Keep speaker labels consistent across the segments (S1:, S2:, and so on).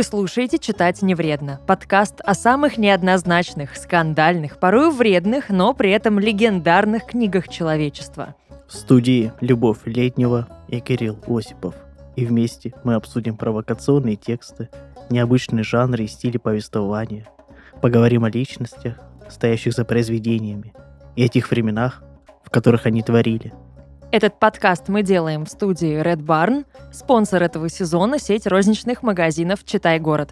S1: Вы слушаете «Читать не вредно» – подкаст о самых неоднозначных, скандальных, порой вредных, но при этом легендарных книгах человечества.
S2: В студии Любовь Летнего и Кирилл Осипов. И вместе мы обсудим провокационные тексты, необычные жанры и стили повествования. Поговорим о личностях, стоящих за произведениями, и о тех временах, в которых они творили –
S1: этот подкаст мы делаем в студии Red Barn, спонсор этого сезона – сеть розничных магазинов «Читай город».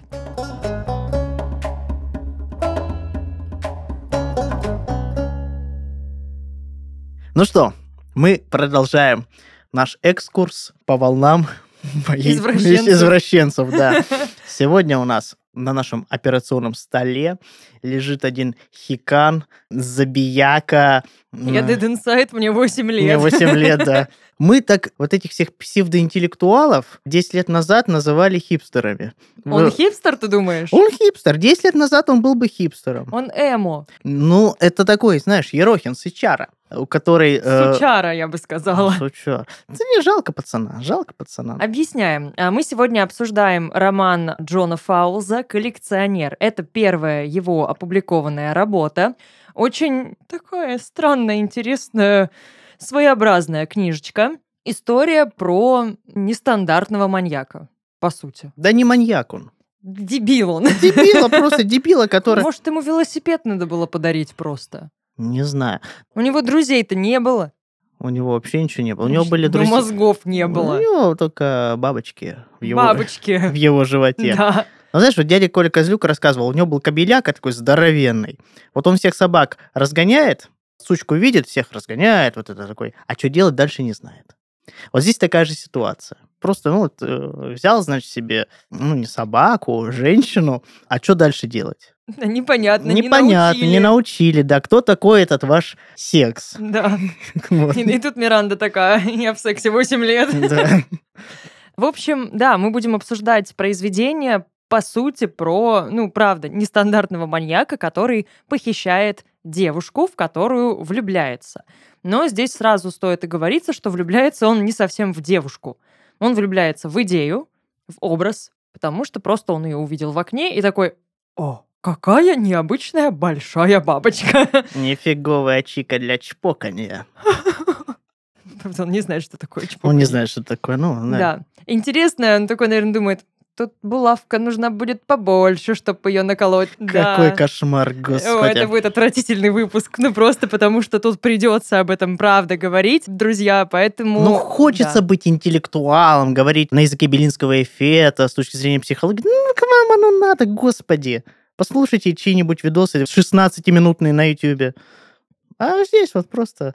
S2: Ну что, мы продолжаем наш экскурс по волнам
S1: извращенцев.
S2: извращенцев да. Сегодня у нас на нашем операционном столе лежит один хикан, забияка.
S1: Я Dead Inside, мне 8 лет.
S2: Мне 8 лет, да. Мы так вот этих всех псевдоинтеллектуалов 10 лет назад называли хипстерами.
S1: Он Вы... хипстер, ты думаешь?
S2: Он хипстер. 10 лет назад он был бы хипстером.
S1: Он эмо.
S2: Ну, это такой, знаешь, Ерохин Сычара у которой...
S1: Э, Сучара, я бы сказала.
S2: Сучара. Это не жалко пацана, жалко пацана.
S1: Объясняем. А, мы сегодня обсуждаем роман Джона Фаулза «Коллекционер». Это первая его опубликованная работа. Очень такая странная, интересная, своеобразная книжечка. История про нестандартного маньяка, по сути.
S2: Да не маньяк он.
S1: Дебил он.
S2: Дебила, просто дебила, который...
S1: Может, ему велосипед надо было подарить просто?
S2: Не знаю.
S1: У него друзей-то не было.
S2: У него вообще ничего не было. У него были друзья.
S1: мозгов не было.
S2: У него только бабочки в его,
S1: бабочки.
S2: в его животе.
S1: Да.
S2: Но знаешь, вот дядя Коля Козлюк рассказывал, у него был кобеляк такой здоровенный. Вот он всех собак разгоняет, сучку видит, всех разгоняет, вот это такой, а что делать дальше не знает. Вот здесь такая же ситуация. Просто, ну, вот, э, взял, значит, себе, ну, не собаку, женщину, а что дальше делать?
S1: Непонятно,
S2: Непонятно,
S1: не научили.
S2: не научили, да. Кто такой этот ваш секс?
S1: Да. Вот. И, и тут Миранда такая, я в сексе 8 лет. Да. В общем, да, мы будем обсуждать произведение, по сути, про, ну, правда, нестандартного маньяка, который похищает девушку, в которую влюбляется. Но здесь сразу стоит и говориться, что влюбляется он не совсем в девушку. Он влюбляется в идею, в образ, потому что просто он ее увидел в окне и такой, о, какая необычная большая бабочка.
S2: Нифиговая чика для чпоканья.
S1: Правда, он не знает, что такое
S2: чпоканье. Он не знает, что такое, ну,
S1: да. Да. Интересно, он такой, наверное, думает, тут булавка нужна будет побольше, чтобы ее наколоть.
S2: Какой да. кошмар, господи. О,
S1: это будет отвратительный выпуск. Ну, просто потому что тут придется об этом правда говорить, друзья, поэтому...
S2: Ну, хочется да. быть интеллектуалом, говорить на языке белинского эффекта с точки зрения психологии. Ну, к вам оно надо, господи. Послушайте чьи-нибудь видосы 16-минутные на YouTube. А здесь вот просто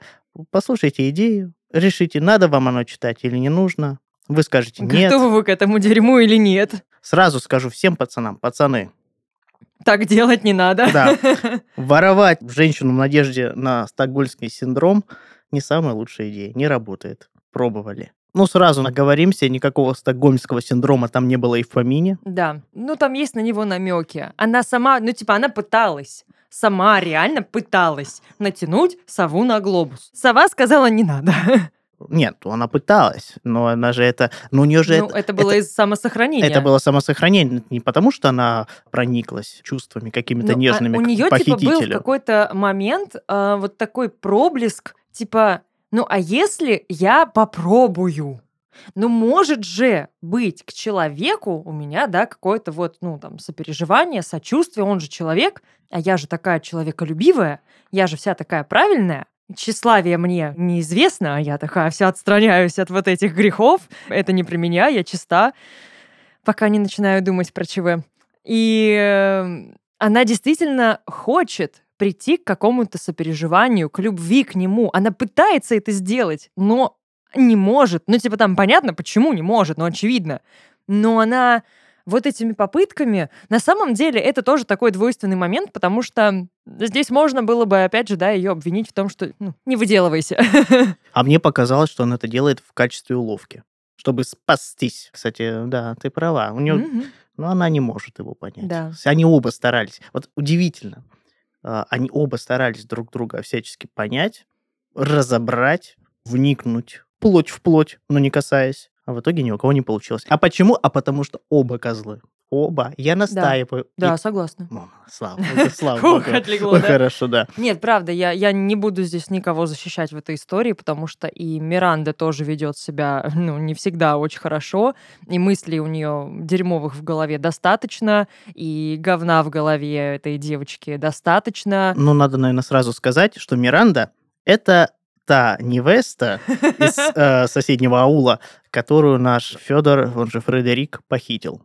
S2: послушайте идею, решите, надо вам оно читать или не нужно. Вы скажете нет.
S1: Готовы вы к этому дерьму или нет?
S2: Сразу скажу всем пацанам, пацаны.
S1: Так делать не надо.
S2: Да. Воровать женщину в надежде на стокгольмский синдром не самая лучшая идея. Не работает. Пробовали. Ну, сразу наговоримся, никакого стокгольмского синдрома там не было и в помине.
S1: Да, ну там есть на него намеки. Она сама, ну типа она пыталась, сама реально пыталась натянуть сову на глобус. Сова сказала, не надо.
S2: Нет, она пыталась, но она же это... Ну, у нее же
S1: ну, это, это было это, из самосохранения.
S2: Это было самосохранение, не потому что она прониклась чувствами какими-то ну, нежными а у нее, типа,
S1: был какой-то момент, э, вот такой проблеск, типа, ну, а если я попробую? Ну, может же быть к человеку у меня, да, какое-то вот, ну, там, сопереживание, сочувствие, он же человек, а я же такая человеколюбивая, я же вся такая правильная, Тщеславие мне неизвестно, а я такая вся отстраняюсь от вот этих грехов. Это не про меня, я чиста, пока не начинаю думать про ЧВ. И эм, она действительно хочет прийти к какому-то сопереживанию, к любви к нему. Она пытается это сделать, но не может. Ну, типа там понятно, почему не может, но очевидно. Но она вот этими попытками, на самом деле это тоже такой двойственный момент, потому что здесь можно было бы, опять же, да, ее обвинить в том, что ну, не выделывайся.
S2: А мне показалось, что он это делает в качестве уловки, чтобы спастись. Кстати, да, ты права. У нее, mm-hmm. но она не может его понять.
S1: Да.
S2: Они оба старались. Вот удивительно. А, они оба старались друг друга всячески понять, разобрать, вникнуть плоть в плоть, но не касаясь. А в итоге ни у кого не получилось. А почему? А потому что оба козлы. Оба. Я настаиваю.
S1: Да,
S2: И-
S1: согласна.
S2: Ну, слава богу, слава богу.
S1: отлегло,
S2: Ой,
S1: да?
S2: Хорошо, да.
S1: Нет, правда, я, я не буду здесь никого защищать в этой истории, потому что и Миранда тоже ведет себя, ну, не всегда очень хорошо, и мыслей у нее дерьмовых в голове достаточно, и говна в голове этой девочки достаточно.
S2: Ну, надо, наверное, сразу сказать, что Миранда — это та невеста из э, соседнего аула, которую наш Федор, он же Фредерик, похитил.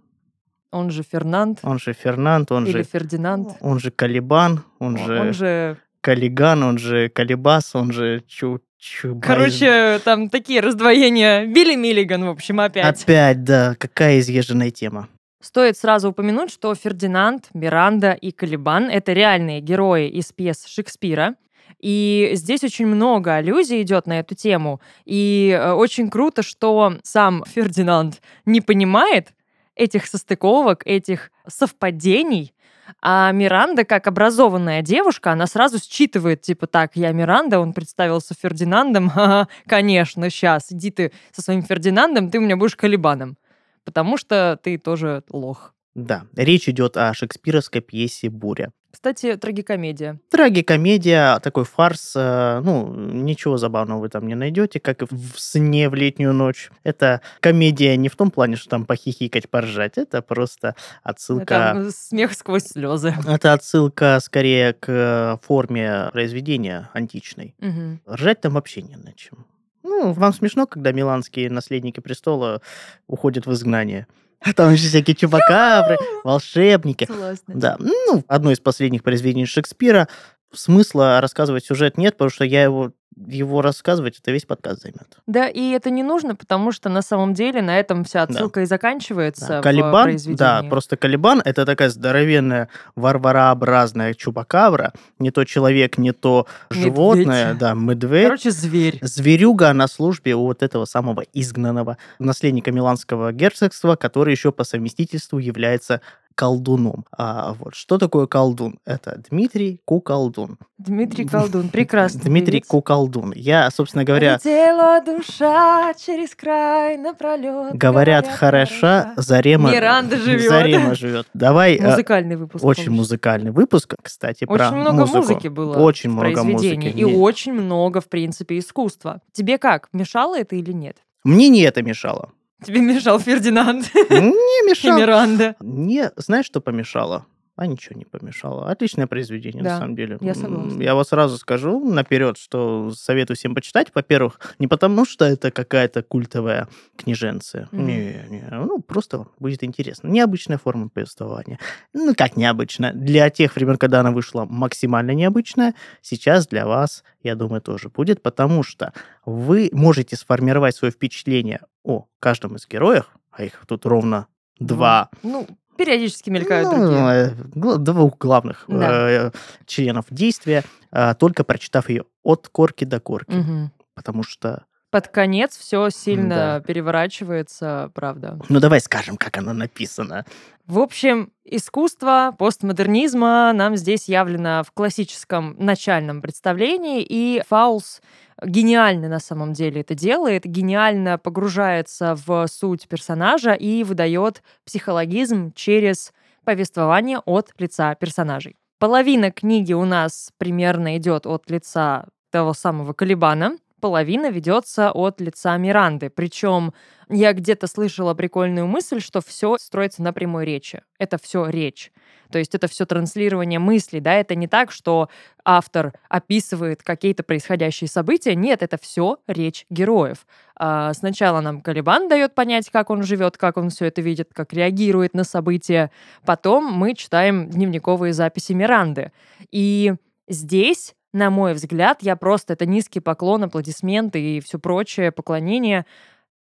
S1: Он же Фернанд
S2: Он же Фернанд, он
S1: или
S2: же,
S1: Фердинанд.
S2: он же Калибан, он же,
S1: Он же...
S2: Калиган, он же Калибас, он же Чу... Чубайс.
S1: Короче, там такие раздвоения. Билли Миллиган, в общем, опять.
S2: Опять, да, какая изъезженная тема.
S1: Стоит сразу упомянуть, что Фердинанд, Миранда и Калибан — это реальные герои из пьес Шекспира. И здесь очень много аллюзий идет на эту тему. И э, очень круто, что сам Фердинанд не понимает этих состыковок, этих совпадений, а Миранда, как образованная девушка, она сразу считывает, типа, так, я Миранда, он представился Фердинандом, ха конечно, сейчас, иди ты со своим Фердинандом, ты у меня будешь Калибаном, потому что ты тоже лох.
S2: Да, речь идет о шекспировской пьесе «Буря».
S1: Кстати, трагикомедия.
S2: Трагикомедия, такой фарс, э, ну, ничего забавного вы там не найдете, как и в сне в летнюю ночь. Это комедия не в том плане, что там похихикать, поржать, это просто отсылка...
S1: Там смех сквозь слезы.
S2: Это отсылка скорее к э, форме произведения античной.
S1: Мгм.
S2: Ржать там вообще не на чем. Ну, вам смешно, когда миланские наследники престола уходят в изгнание? Там еще всякие чупакабры, волшебники.
S1: Согласна.
S2: Да, ну, одно из последних произведений Шекспира. Смысла рассказывать сюжет нет, потому что я его, его рассказывать, это весь подкаст займет.
S1: Да, и это не нужно, потому что на самом деле на этом вся отсылка и заканчивается
S2: Да, Калибан, да, просто Калибан это такая здоровенная варварообразная чупакабра, не то человек, не то животное,
S1: Медведь.
S2: да, медведь.
S1: Короче, зверь.
S2: Зверюга на службе у вот этого самого изгнанного наследника Миланского герцогства, который еще по совместительству является колдуном. А вот что такое колдун? Это Дмитрий Куколдун.
S1: Дмитрий Колдун, прекрасный
S2: Дмитрий
S1: певец.
S2: Куколдун. Я, собственно говоря,
S1: Летела душа через край напролет.
S2: говорят, хороша, Зарема...
S1: Миранда живет.
S2: Зарема живет. Давай... э,
S1: Музыкальный выпуск.
S2: Очень музыкальный выпуск, кстати, про
S1: Очень много
S2: музыку.
S1: музыки было
S2: Очень много музыки.
S1: И
S2: Не-
S1: очень много, в принципе, искусства. Тебе как, мешало это или нет?
S2: Мне не это мешало.
S1: Тебе мешал Фердинанд
S2: Не
S1: и
S2: мешало.
S1: Миранда.
S2: Не, знаешь, что помешало? А ничего не помешало. Отличное произведение,
S1: Да,
S2: на самом деле.
S1: я согласна.
S2: Я вот сразу скажу наперед, что советую всем почитать. Во-первых, не потому, что это какая-то культовая книженция.
S1: Мгм.
S2: Не, не, ну просто будет интересно. Необычная форма повествования. Ну, как необычно. Для тех времен, когда она вышла максимально необычная, сейчас для вас, я думаю, тоже будет, потому что вы можете сформировать свое впечатление о каждом из героев, а их тут ровно два,
S1: Ну, периодически мелькают
S2: ну,
S1: другие.
S2: э, двух главных
S1: Да.
S2: э, членов действия, э, только прочитав ее от корки до корки.
S1: Мгм.
S2: Потому что,
S1: Под конец все сильно
S2: Да.
S1: переворачивается, правда.
S2: ну давай скажем, как оно написано.
S1: В общем, искусство постмодернизма нам здесь явлено в классическом начальном представлении, и Фаулс гениально на самом деле это делает, гениально погружается в суть персонажа и выдает психологизм через повествование от лица персонажей. Половина книги у нас примерно идет от лица того самого Калибана, половина ведется от лица Миранды. Причем я где-то слышала прикольную мысль, что все строится на прямой речи. Это все речь. То есть это все транслирование мыслей, да, это не так, что автор описывает какие-то происходящие события. Нет, это все речь героев. А, Сначала нам Калибан дает понять, как он живет, как он все это видит, как реагирует на события. Потом мы читаем дневниковые записи Миранды. И здесь, на мой взгляд, я просто это низкий поклон, аплодисменты и все прочее, поклонение,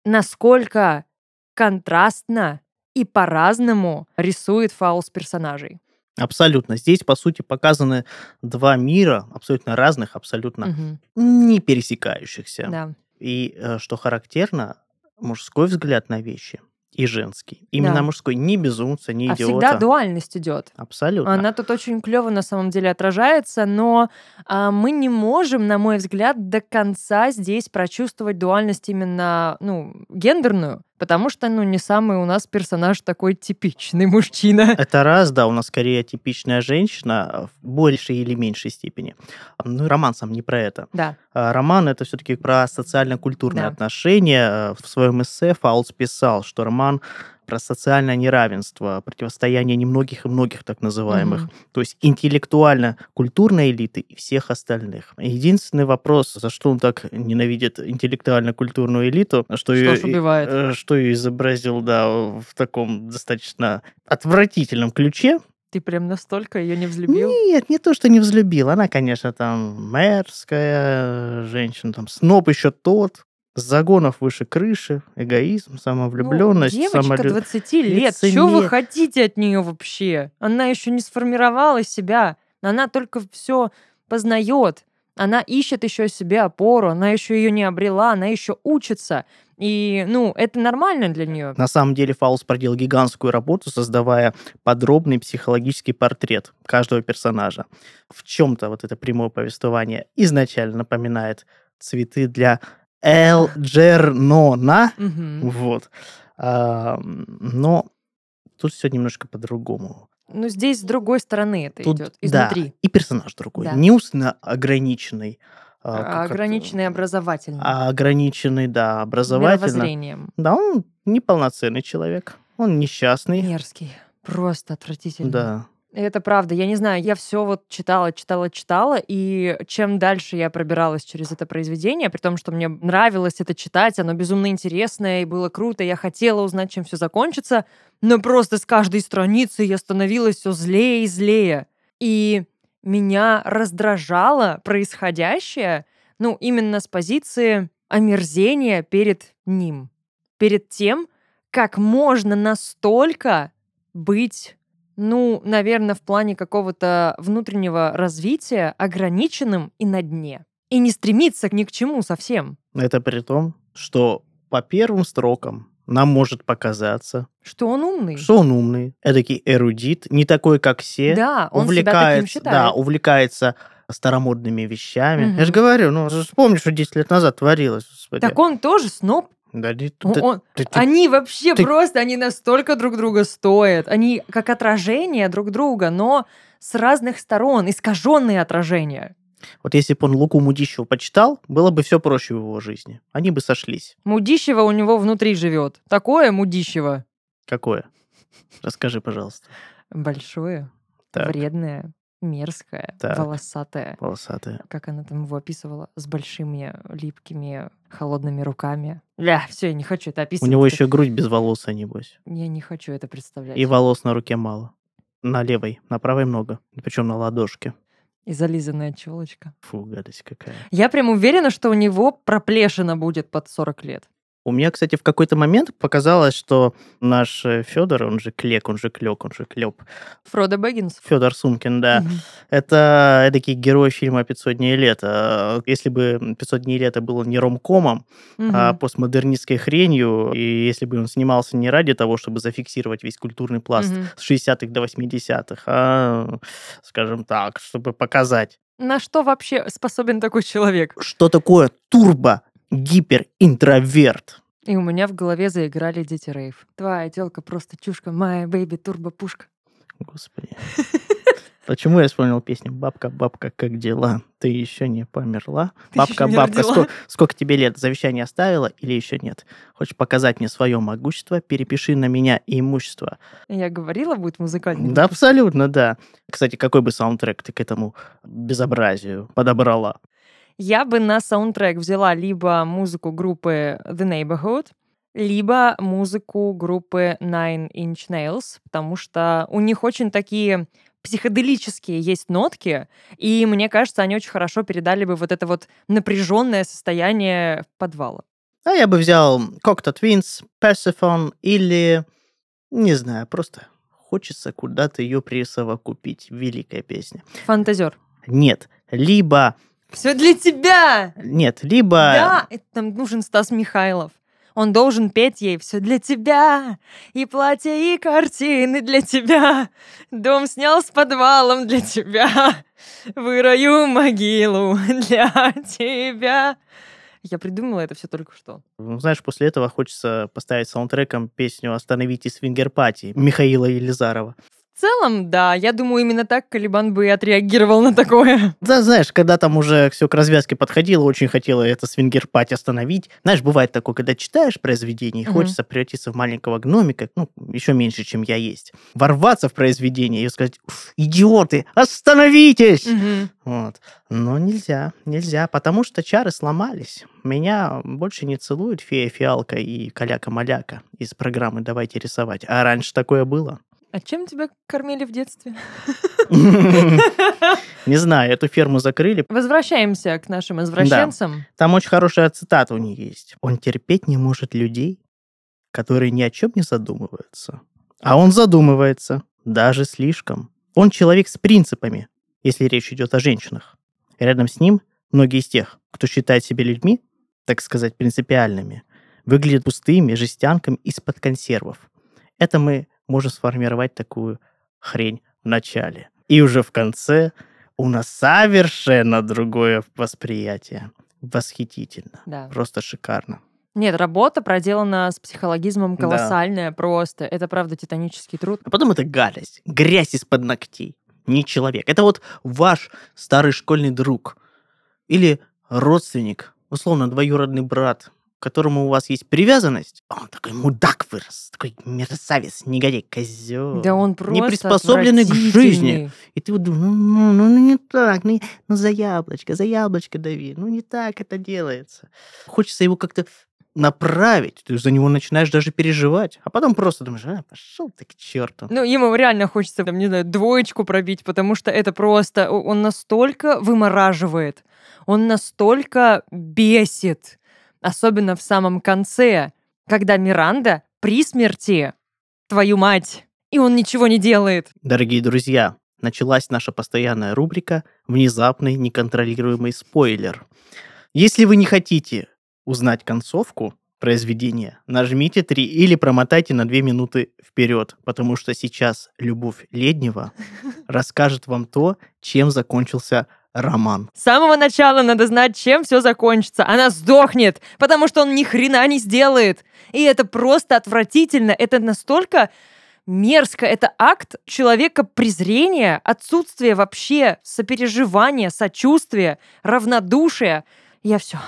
S1: насколько контрастно и по-разному рисует Фаус персонажей.
S2: Абсолютно. Здесь, по сути, показаны два мира, абсолютно разных, абсолютно
S1: Мгм.
S2: не пересекающихся.
S1: Да.
S2: И э, что характерно, мужской взгляд на вещи и женский. Именно
S1: Да.
S2: мужской, не безумца, не
S1: А
S2: идиота.
S1: всегда дуальность идет.
S2: Абсолютно.
S1: Она тут очень клево на самом деле отражается, но а, мы не можем, на мой взгляд, до конца здесь прочувствовать дуальность именно, ну, гендерную. Потому что, ну, не самый у нас персонаж такой типичный мужчина.
S2: Это раз, да, у нас скорее типичная женщина в большей или меньшей степени. Ну, и роман сам не про это.
S1: Да.
S2: А Роман это все-таки про социально-культурные
S1: Да.
S2: отношения. В своем эссе Фаулс писал, что роман про социальное неравенство, противостояние немногих и многих так называемых,
S1: Мгм.
S2: то есть интеллектуально-культурной элиты и всех остальных. Единственный вопрос, за что он так ненавидит интеллектуально-культурную элиту, что,
S1: Что
S2: ее,
S1: убивает?
S2: э, что ее изобразил, да, в таком достаточно отвратительном ключе,
S1: Ты прям настолько ее не взлюбил?
S2: нет, не то, что не взлюбил. Она, конечно, там мерзкая женщина, там сноб еще тот, загонов выше крыши, эгоизм, самовлюбленность,
S1: Ну, девочка
S2: самолю-
S1: 20 лет, что вы
S2: лицемер-
S1: хотите от нее вообще? Она еще не сформировала себя, она только все познает. Она ищет еще себе опору, она еще ее не обрела, она еще учится. И, ну, это нормально для нее.
S2: На самом деле Фаус проделал гигантскую работу, создавая подробный психологический портрет каждого персонажа. В чем-то вот это прямое повествование изначально напоминает цветы для Элджернона, вот. А, Но тут все немножко по-другому.
S1: Ну, здесь с другой стороны это
S2: Тут,
S1: идет,
S2: да,
S1: изнутри.
S2: и персонаж другой.
S1: Да.
S2: Не устно ограниченный. а,
S1: А,
S2: как это,
S1: Ограниченный образовательным.
S2: а ограниченный, да, образовательно.
S1: мировоззрением.
S2: Да, он неполноценный человек. Он несчастный.
S1: Мерзкий. Просто отвратительный.
S2: Да.
S1: Это правда. Я не знаю, я все вот читала, читала, читала, и чем дальше я пробиралась через это произведение, при том, что мне нравилось это читать, оно безумно интересное и было круто, я хотела узнать, чем все закончится, но просто с каждой страницы я становилась все злее и злее. И меня раздражало происходящее, ну, именно с позиции омерзения перед ним, перед тем, как можно настолько быть ну, наверное, в плане какого-то внутреннего развития ограниченным и на дне. И не стремиться ни к чему совсем.
S2: Это при том, что по первым строкам нам может показаться,
S1: Что он умный.
S2: что он умный, эдакий эрудит, не такой, как все.
S1: Да, он себя таким
S2: увлекается,
S1: считает.
S2: да, увлекается старомодными вещами. Я же говорю, ну, вспомни, что 10 лет назад творилось, господи.
S1: Так он тоже сноб.
S2: Да, ты-
S1: он-
S2: ты- ты-
S1: Они вообще
S2: ты-
S1: просто, они настолько друг друга стоят. Они как отражение друг друга, но с разных сторон, искаженные отражения.
S2: Вот если бы он Луку Мудищева почитал, было бы все проще в его жизни. Они бы сошлись.
S1: Мудищева у него внутри живет. Такое Мудищева.
S2: Какое? Расскажи, пожалуйста.
S1: Большое,
S2: Так,
S1: вредное, мерзкое,
S2: Так.
S1: волосатое.
S2: волосатая.
S1: как она там его описывала, с большими липкими холодными руками. Ля, все, я не хочу это
S2: У
S1: описывать.
S2: него
S1: Это-
S2: еще грудь без волос, небось.
S1: Я не хочу это представлять.
S2: И волос на руке мало. На левой, на правой много. Причем на ладошке.
S1: И зализанная челочка.
S2: Фу, гадость какая.
S1: Я прям уверена, что у него проплешина будет под 40 лет.
S2: У меня, кстати, в какой-то момент показалось, что наш Федор, он же Клек, он же Клек, он же Клеп,
S1: Фродо Бэггинс.
S2: Федор Сумкин, да,
S1: Мгм.
S2: это такие герой фильма «500 дней лета». Если бы «500 дней лета» было не ромкомом, а
S1: Мгм.
S2: постмодернистской хренью, и если бы он снимался не ради того, чтобы зафиксировать весь культурный пласт
S1: Мгм.
S2: с 60-х до 80-х, а, скажем так, чтобы показать,
S1: На что вообще способен такой человек?
S2: что такое турбо гиперинтроверт.
S1: И у меня в голове заиграли дети рейв. Твоя телка просто чушка, моя baby турбо пушка.
S2: Господи. Почему я вспомнил песню «Бабка, бабка, как дела? Ты еще не померла?»
S1: Ты
S2: Бабка,
S1: не
S2: бабка,
S1: родила.
S2: сколько, сколько тебе лет? Завещание оставила или еще нет? Хочешь показать мне свое могущество? Перепиши на меня имущество.
S1: Я говорила, будет музыкальный.
S2: Да, абсолютно, да. Кстати, какой бы саундтрек ты к этому безобразию подобрала?
S1: Я бы на саундтрек взяла либо музыку группы The Neighborhood, либо музыку группы Nine Inch Nails, потому что у них очень такие психоделические есть нотки, и мне кажется, они очень хорошо передали бы вот это вот напряженное состояние подвала.
S2: А я бы взял Cocteau Twins, Persephone или, не знаю, просто хочется куда-то ее присовокупить. Великая песня.
S1: Фантазер.
S2: Нет, либо...
S1: Все для тебя!
S2: Нет, либо...
S1: Да, это нам нужен Стас Михайлов. Он должен петь ей все для тебя. И платье, и картины для тебя. Дом снял с подвалом для тебя. Вырою могилу для тебя. Я придумала это все только что.
S2: Ну, знаешь, после этого хочется поставить саундтреком песню «Остановите свингер-пати» Михаила Елизарова.
S1: В целом, да, я думаю, именно так Калибан бы и отреагировал на такое.
S2: Да, знаешь, когда там уже все к развязке подходило, очень хотела это свингер-пати остановить. Знаешь, бывает такое, когда читаешь произведение, и
S1: Мгм.
S2: хочется превратиться в маленького гномика, ну, еще меньше, чем я есть. Ворваться в произведение и сказать, «Уф, идиоты, остановитесь!
S1: Мгм.
S2: Вот. Но нельзя, нельзя, потому что чары сломались. Меня больше не целует фея-фиалка и каляка-маляка из программы «Давайте рисовать». А раньше такое было.
S1: А чем тебя кормили в детстве?
S2: Не знаю, эту ферму закрыли.
S1: Возвращаемся к нашим извращенцам.
S2: Там очень хорошая цитата у них есть. Он терпеть не может людей, которые ни о чем не задумываются. А он задумывается, даже слишком. Он человек с принципами, если речь идет о женщинах. Рядом с ним многие из тех, кто считает себя людьми, так сказать, принципиальными, выглядят пустыми жестянками из-под консервов. Это мы можем сформировать такую хрень в начале. И уже в конце у нас совершенно другое восприятие. Восхитительно.
S1: Да.
S2: Просто шикарно.
S1: Нет, работа проделана с психологизмом
S2: Да.
S1: колоссальная просто. Это, правда, титанический труд.
S2: А потом это гадость, грязь из-под ногтей. Не человек. Это вот ваш старый школьный друг или родственник, условно, двоюродный брат, к которому у вас есть привязанность. А Он такой мудак вырос, такой мерзавец, негодяй, козел.
S1: Да он просто
S2: не приспособленный к жизни. И ты вот думаешь, ну, ну, ну, ну не так, ну, ну за яблочко, за яблочко дави, ну не так это делается. Хочется его как-то направить, ты за него начинаешь даже переживать, а потом просто думаешь, а, пошел ты к черту.
S1: Ну, ему реально хочется, там, не знаю, двоечку пробить, потому что это просто... Он настолько вымораживает, он настолько бесит, особенно в самом конце, когда Миранда при смерти, твою мать, и он ничего не делает.
S2: Дорогие друзья, началась наша постоянная рубрика «Внезапный неконтролируемый спойлер». Если вы не хотите узнать концовку произведения, нажмите 3 или промотайте на 2 минуты вперед, потому что сейчас Любовь Леднева расскажет вам то, чем закончился роман.
S1: С самого начала надо знать, чем все закончится. Она сдохнет, потому что он ни хрена не сделает. И это просто отвратительно. Это настолько мерзко. Это акт человека презрения, отсутствие вообще сопереживания, сочувствия, равнодушия. Я все.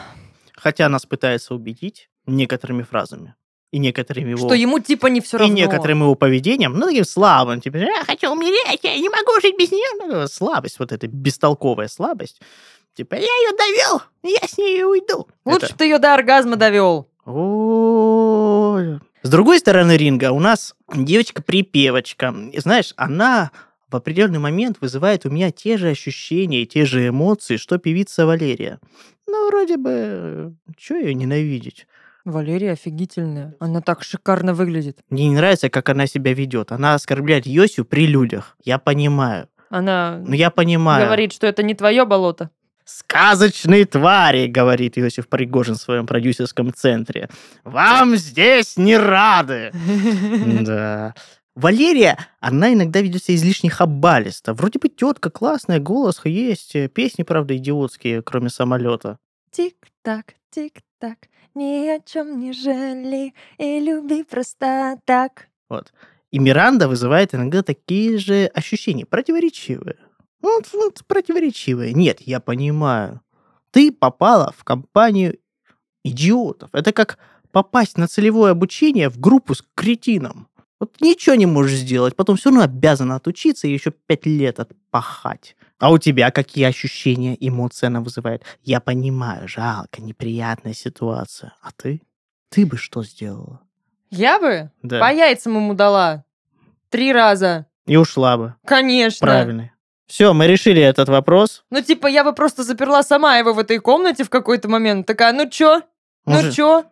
S2: Хотя нас пытается убедить некоторыми фразами и некоторыми его...
S1: Что ему типа не все
S2: и
S1: равно.
S2: некоторым его поведением, ну, таким слабым, типа, я хочу умереть, я не могу жить без нее. Ну, слабость, вот эта бестолковая слабость. Типа, я ее довел, я с ней и уйду.
S1: Лучше
S2: Это-
S1: бы ты ее до оргазма довел.
S2: Ой. С другой стороны ринга у нас девочка-припевочка. И знаешь, она в определенный момент вызывает у меня те же ощущения и те же эмоции, что певица Валерия. Ну, вроде бы, что ее ненавидеть?
S1: Валерия офигительная. Она так шикарно выглядит.
S2: Мне не нравится, как она себя ведет. Она оскорбляет Йосю при людях. Я понимаю.
S1: Она
S2: Ну, я понимаю.
S1: говорит, что это не твое болото.
S2: «Сказочные твари», — говорит Иосиф Пригожин в своем продюсерском центре. «Вам здесь не рады». Да. Валерия, она иногда ведет себя излишне хабалисто. Вроде бы тетка классная, голос есть, песни, правда, идиотские, кроме самолета.
S1: Тик-так, тик-так, ни о чем не жалей и люби просто так.
S2: Вот. И Миранда вызывает иногда такие же ощущения, противоречивые. Вот, вот противоречивые. Нет, я понимаю. Ты попала в компанию идиотов. Это как попасть на целевое обучение в группу с кретином. Вот ничего не можешь сделать, потом все равно обязана отучиться и еще пять лет отпахать. А у тебя какие ощущения, эмоции она вызывает? Я понимаю, жалко, неприятная ситуация. А ты? Ты бы что сделала?
S1: Я бы
S2: Да.
S1: по яйцам ему дала. Три раза.
S2: И ушла бы.
S1: Конечно.
S2: Правильно. Все, мы решили этот вопрос.
S1: Ну, типа, я бы просто заперла сама его в этой комнате в какой-то момент. Такая, ну чё? Ну
S2: Может,
S1: чё?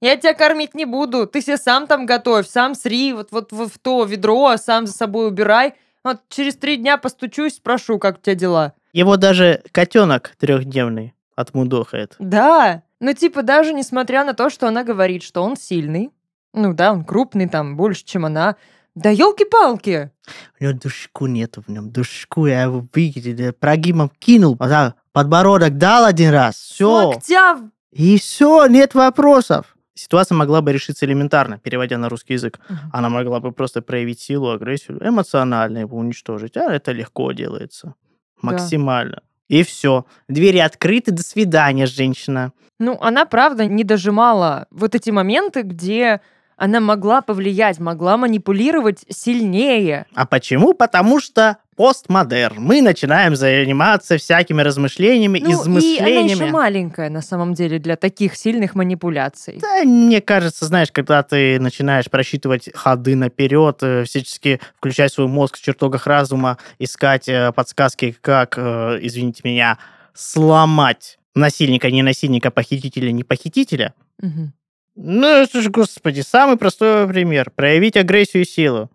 S1: Я тебя кормить не буду. Ты себе сам там готовь, сам сри, вот, вот, вот в то ведро, сам за собой убирай. Вот через три дня постучусь, спрошу, как у тебя дела.
S2: Его даже котенок трехдневный отмудохает.
S1: Да, ну типа даже несмотря на то, что она говорит, что он сильный, ну да, он крупный там, больше, чем она, да елки-палки!
S2: У него душку нету в нем. Душку я его видел, прогибом кинул, а подбородок дал один раз. Все.
S1: Локтя
S2: И все, нет вопросов. Ситуация могла бы решиться элементарно, переводя на русский язык. Она могла бы просто проявить силу, агрессию, эмоционально его уничтожить. А это легко делается. Максимально. И все. Двери открыты, до свидания, женщина.
S1: Ну, она, правда, не дожимала вот эти моменты, где она могла повлиять, могла манипулировать сильнее.
S2: А почему? Потому что постмодерн. Мы начинаем заниматься всякими размышлениями,
S1: Ну, и
S2: измышлениями.
S1: она еще маленькая, на самом деле, для таких сильных манипуляций.
S2: Да, мне кажется, знаешь, когда ты начинаешь просчитывать ходы наперед, э, всячески включать свой мозг в чертогах разума, искать э, подсказки, как, э, извините меня, сломать насильника, не насильника, похитителя, не похитителя.
S1: Мгм.
S2: Ну, же, господи, самый простой пример. Проявить агрессию и силу.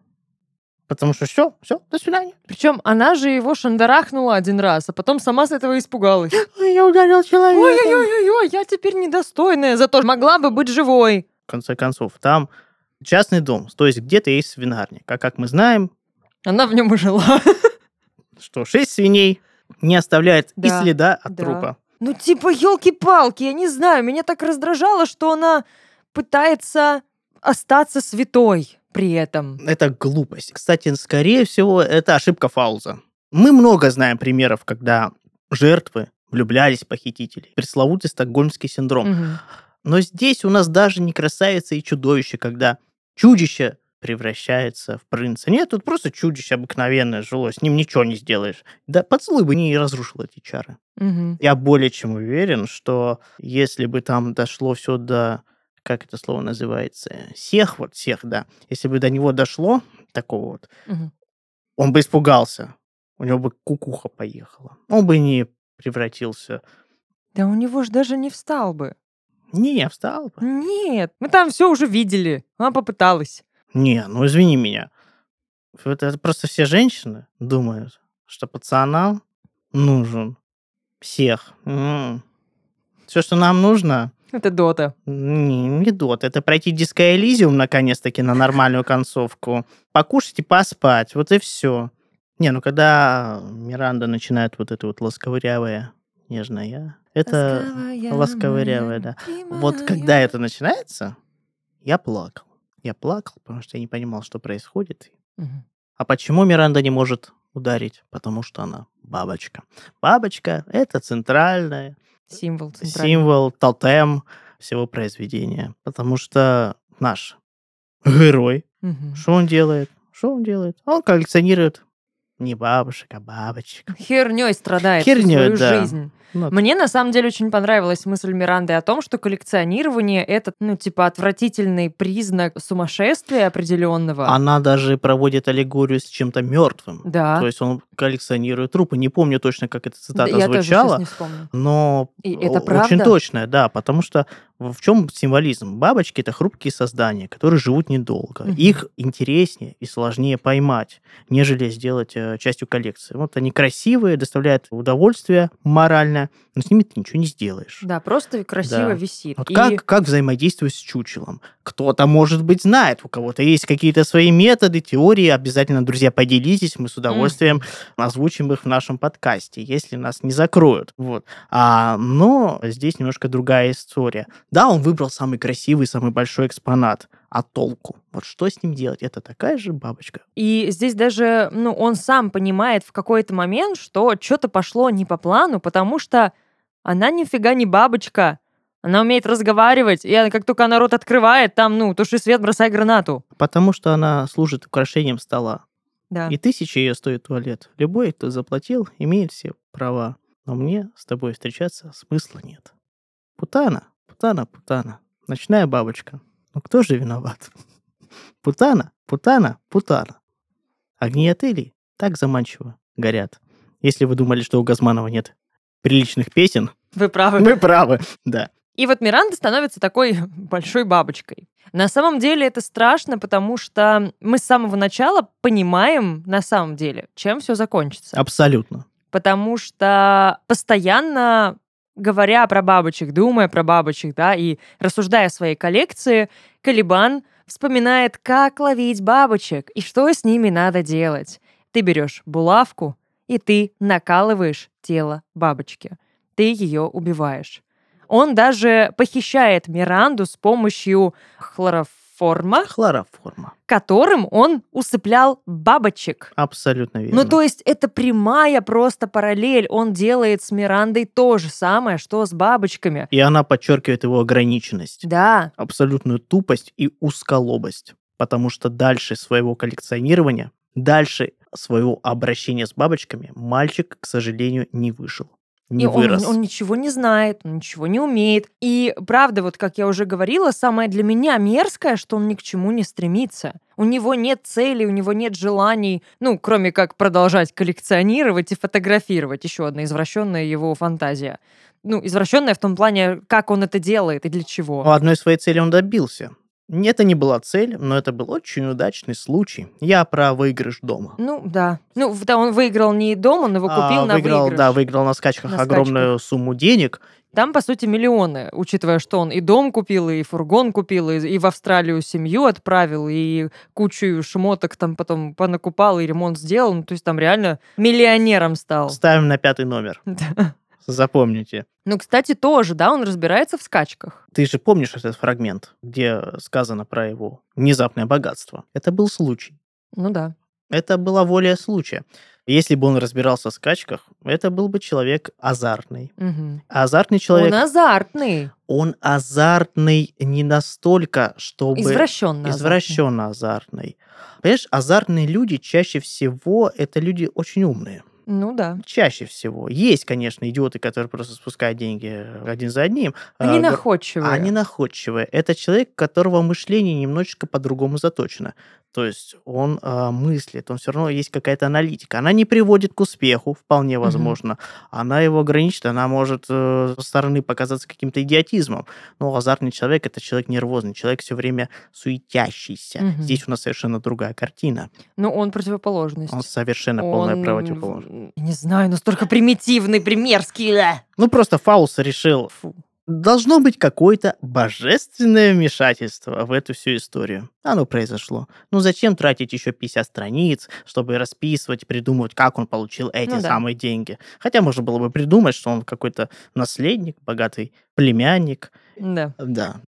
S2: Потому что все, все, до свидания.
S1: Причем она же его шандарахнула один раз, а потом сама с этого испугалась.
S2: Ой, я ударил человека.
S1: Ой-ой-ой, я теперь недостойная, зато могла бы быть живой.
S2: В конце концов, там частный дом, то есть где-то есть свинарник. А как мы знаем,
S1: Она в нем и жила.
S2: что шесть свиней не оставляет
S1: Да,
S2: и следа от
S1: да.
S2: трупа.
S1: Ну, типа, елки-палки, я не знаю, меня так раздражало, что она пытается остаться святой при этом.
S2: Это глупость. Кстати, скорее всего, это ошибка Фауза. Мы много знаем примеров, когда жертвы влюблялись в похитителей. Пресловутый стокгольмский синдром.
S1: Мгм.
S2: Но здесь у нас даже не красавица и чудовище, когда чудище превращается в принца. Нет, тут просто чудище обыкновенное жило, с ним ничего не сделаешь. Да поцелуй бы не разрушил эти чары.
S1: Мгм.
S2: Я более чем уверен, что если бы там дошло все до, как это слово называется, всех, вот всех, да, если бы до него дошло, такого вот,
S1: Мгм.
S2: он бы испугался, у него бы кукуха поехала, он бы не превратился.
S1: Да у него же даже не встал бы.
S2: Не, встал бы.
S1: Нет, мы там все уже видели. Она попыталась.
S2: Не, ну извини меня. Это это просто все женщины думают, что пацанам нужен всех. Все, что нам нужно,
S1: Это Дота.
S2: Не, не дот. Это пройти диско Элизиум наконец-таки на нормальную концовку. Покушать и поспать. Вот и все. Не, ну когда Миранда начинает вот это вот ласковырявое, нежное, это ласковырявое, да. Вот когда это начинается, я плакал. Я плакал, потому что я не понимал, что происходит. А почему Миранда не может ударить? Потому что она бабочка. Бабочка — это центральная
S1: Символ центральный.
S2: символ, тотем всего произведения. Потому что наш герой,
S1: Мгм.
S2: что он делает? Что он делает? Он коллекционирует не бабушек, а бабочек.
S1: Херней страдает всю
S2: Хернёй,
S1: свою
S2: да.
S1: жизнь.
S2: Ну,
S1: Мне на самом деле очень понравилась мысль Миранды о том, что коллекционирование это, ну, типа, отвратительный признак сумасшествия определенного.
S2: Она даже проводит аллегорию с чем-то мертвым.
S1: Да.
S2: То есть он коллекционирует трупы. Не помню точно, как эта
S1: Да,
S2: цитата
S1: я тоже
S2: звучала.
S1: не вспомню.
S2: но
S1: И это правда?
S2: очень точная, да, потому что в чем символизм? Бабочки это хрупкие создания, которые живут недолго.
S1: Мгм.
S2: Их интереснее и сложнее поймать, нежели сделать э, частью коллекции. Вот они красивые, доставляют удовольствие моральное, но с ними ты ничего не сделаешь.
S1: Да, просто красиво
S2: Да.
S1: висит.
S2: Вот
S1: И-
S2: как, как взаимодействовать с чучелом? Кто-то, может быть, знает, у кого-то есть какие-то свои методы, теории. Обязательно, друзья, поделитесь, мы с удовольствием озвучим их в нашем подкасте, если нас не закроют. Вот. А, но здесь немножко другая история. Да, он выбрал самый красивый, самый большой экспонат. А толку? Вот что с ним делать? Это такая же бабочка.
S1: И здесь даже, ну, он сам понимает в какой-то момент, что что-то пошло не по плану, потому что она нифига не бабочка. Она умеет разговаривать, и она- как только она рот открывает, там, ну, туши свет, бросай гранату.
S2: Потому что она служит украшением стола.
S1: Да.
S2: И тысяча ее стоит туалет. Любой, кто заплатил, имеет все права. Но мне с тобой встречаться смысла нет. Путана, путана, путана. Ночная бабочка. Ну кто же виноват? Путана, путана, путана. Огни отелей так заманчиво горят. Если вы думали, что у Газманова нет приличных песен,
S1: Вы правы.
S2: вы правы, да.
S1: И вот Миранда становится такой большой бабочкой. На самом деле это страшно, потому что мы с самого начала понимаем, на самом деле, чем все закончится.
S2: Абсолютно.
S1: потому что постоянно говоря про бабочек, думая про бабочек, да, и рассуждая о своей коллекции, Калибан вспоминает, как ловить бабочек и что с ними надо делать. Ты берешь булавку, и ты накалываешь тело бабочки. Ты ее убиваешь. Он даже похищает Миранду с помощью хлороформа,
S2: Хлороформа.
S1: которым он усыплял бабочек.
S2: Абсолютно верно.
S1: Ну, то есть это прямая просто параллель. Он делает с Мирандой то же самое, что с бабочками.
S2: И она подчеркивает его ограниченность,
S1: Да,
S2: абсолютную тупость и узколобость. Потому что дальше своего коллекционирования, дальше своего обращения с бабочками мальчик, к сожалению, не вышел. Не
S1: И он,
S2: вырос.
S1: он ничего не знает, он ничего не умеет. И правда, вот как я уже говорила, самое для меня мерзкое, что он ни к чему не стремится. У него нет целей, у него нет желаний, ну, кроме как продолжать коллекционировать и фотографировать. Еще одна извращенная его фантазия. Ну, извращенная в том плане, как он это делает и для чего.
S2: Но одной своей цели он добился. Это не была цель, но это был очень удачный случай. Я про выигрыш дома.
S1: Ну, да. Ну, да, он выиграл не дом, он его купил
S2: А,
S1: на
S2: выиграл,
S1: выигрыш.
S2: да, выиграл на скачках
S1: На
S2: огромную сумму денег.
S1: Там, по сути, миллионы, учитывая, что он и дом купил, и фургон купил, и, и в Австралию семью отправил, и кучу шмоток там потом понакупал, и ремонт сделал. Ну, то есть там реально миллионером стал.
S2: Ставим на пятый номер.
S1: Да.
S2: Запомните.
S1: Ну, кстати, тоже, да, он разбирается в скачках.
S2: Ты же помнишь этот фрагмент, где сказано про его внезапное богатство? Это был случай.
S1: Ну да.
S2: Это была воля случая. Если бы он разбирался в скачках, это был бы человек азартный. А азартный человек,
S1: Он азартный,
S2: он азартный не настолько, чтобы...
S1: извращенно.
S2: Извращенно азартный. Понимаешь, азартные люди чаще всего это люди очень умные.
S1: Ну да.
S2: Чаще всего. Есть, конечно, идиоты, которые просто спускают деньги один за одним.
S1: Они
S2: А,
S1: находчивые.
S2: Они находчивые. Это человек, у которого мышление немножечко по-другому заточено. То есть он а, мыслит, он все равно есть какая-то аналитика. Она не приводит к успеху, вполне возможно. Она его ограничит, она может э, со стороны показаться каким-то идиотизмом. Но азартный человек это человек нервозный, человек все время суетящийся.
S1: Мгм.
S2: Здесь у нас совершенно другая картина.
S1: Ну, он противоположность.
S2: Он совершенно полная
S1: Он,
S2: противоположность.
S1: Не знаю, настолько примитивный, примерский. да.
S2: Ну просто Фаус решил,
S1: Фу.
S2: Должно быть какое-то божественное вмешательство в эту всю историю. Оно произошло. Ну зачем тратить еще 50 страниц, чтобы расписывать, придумывать, как он получил эти
S1: Ну да.
S2: самые деньги? Хотя можно было бы придумать, что он какой-то наследник, богатый племянник.
S1: Да.
S2: Да.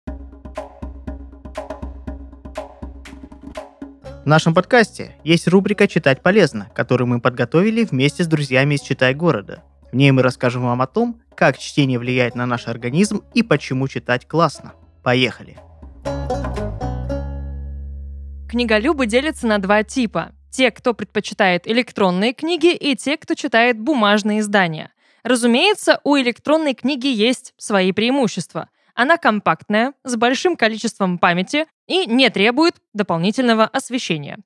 S2: В нашем подкасте есть рубрика «Читать полезно», которую мы подготовили вместе с друзьями из «Читай города». В ней мы расскажем вам о том, как чтение влияет на наш организм и почему читать классно. Поехали!
S1: Книголюбы делятся на два типа. Те, кто предпочитает электронные книги, и те, кто читает бумажные издания. Разумеется, у электронной книги есть свои преимущества. Она компактная, с большим количеством памяти и не требует дополнительного освещения.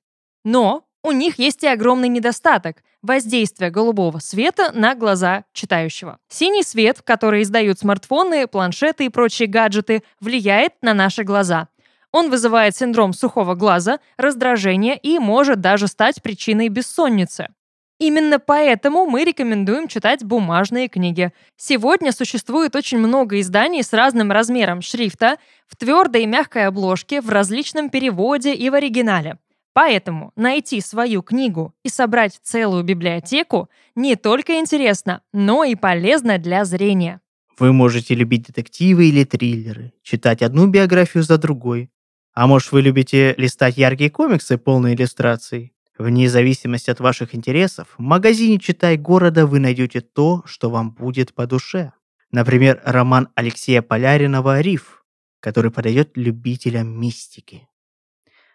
S1: Но у них есть и огромный недостаток – воздействие голубого света на глаза читающего. Синий свет, который издают смартфоны, планшеты и прочие гаджеты, влияет на наши глаза. Он вызывает синдром сухого глаза, раздражение и может даже стать причиной бессонницы. Именно поэтому мы рекомендуем читать бумажные книги. Сегодня существует очень много изданий с разным размером шрифта, в твердой и мягкой обложке, в различном переводе и в оригинале. Поэтому найти свою книгу и собрать целую библиотеку не только интересно, но и полезно для зрения.
S2: Вы можете любить детективы или триллеры, читать одну биографию за другой. А может, вы любите листать яркие комиксы, полные иллюстраций? Вне зависимости от ваших интересов, в магазине «Читай города» вы найдете то, что вам будет по душе. Например, роман Алексея Поляринова «Риф», который подойдет любителям мистики.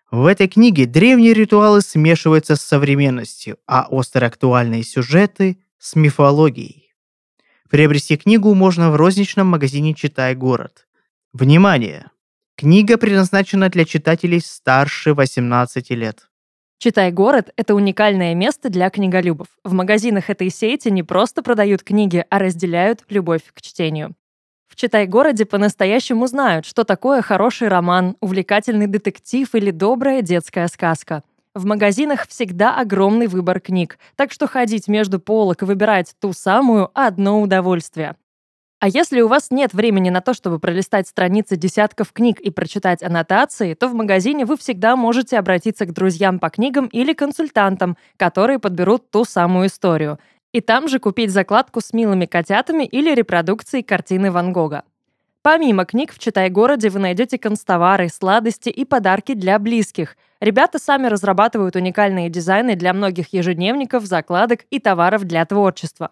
S2: В этой книге древние ритуалы смешиваются с современностью, а остроактуальные сюжеты – с мифологией. Приобрести книгу можно в розничном магазине «Читай город». Внимание! Книга предназначена для читателей старше 18 лет.
S1: Читай город – это уникальное место для книголюбов. В магазинах этой сети не просто продают книги, а разделяют любовь к чтению. В «Читай городе» по-настоящему знают, что такое хороший роман, увлекательный детектив или добрая детская сказка. В магазинах всегда огромный выбор книг, так что ходить между полок и выбирать ту самую – одно удовольствие. А если у вас нет времени на то, чтобы пролистать страницы десятков книг и прочитать аннотации, то в магазине вы всегда можете обратиться к друзьям по книгам или консультантам, которые подберут ту самую историю. И там же купить закладку с милыми котятами или репродукцией картины Ван Гога. Помимо книг в «Читай-городе» вы найдете констовары, сладости и подарки для близких. Ребята сами разрабатывают уникальные дизайны для многих ежедневников, закладок и товаров для творчества.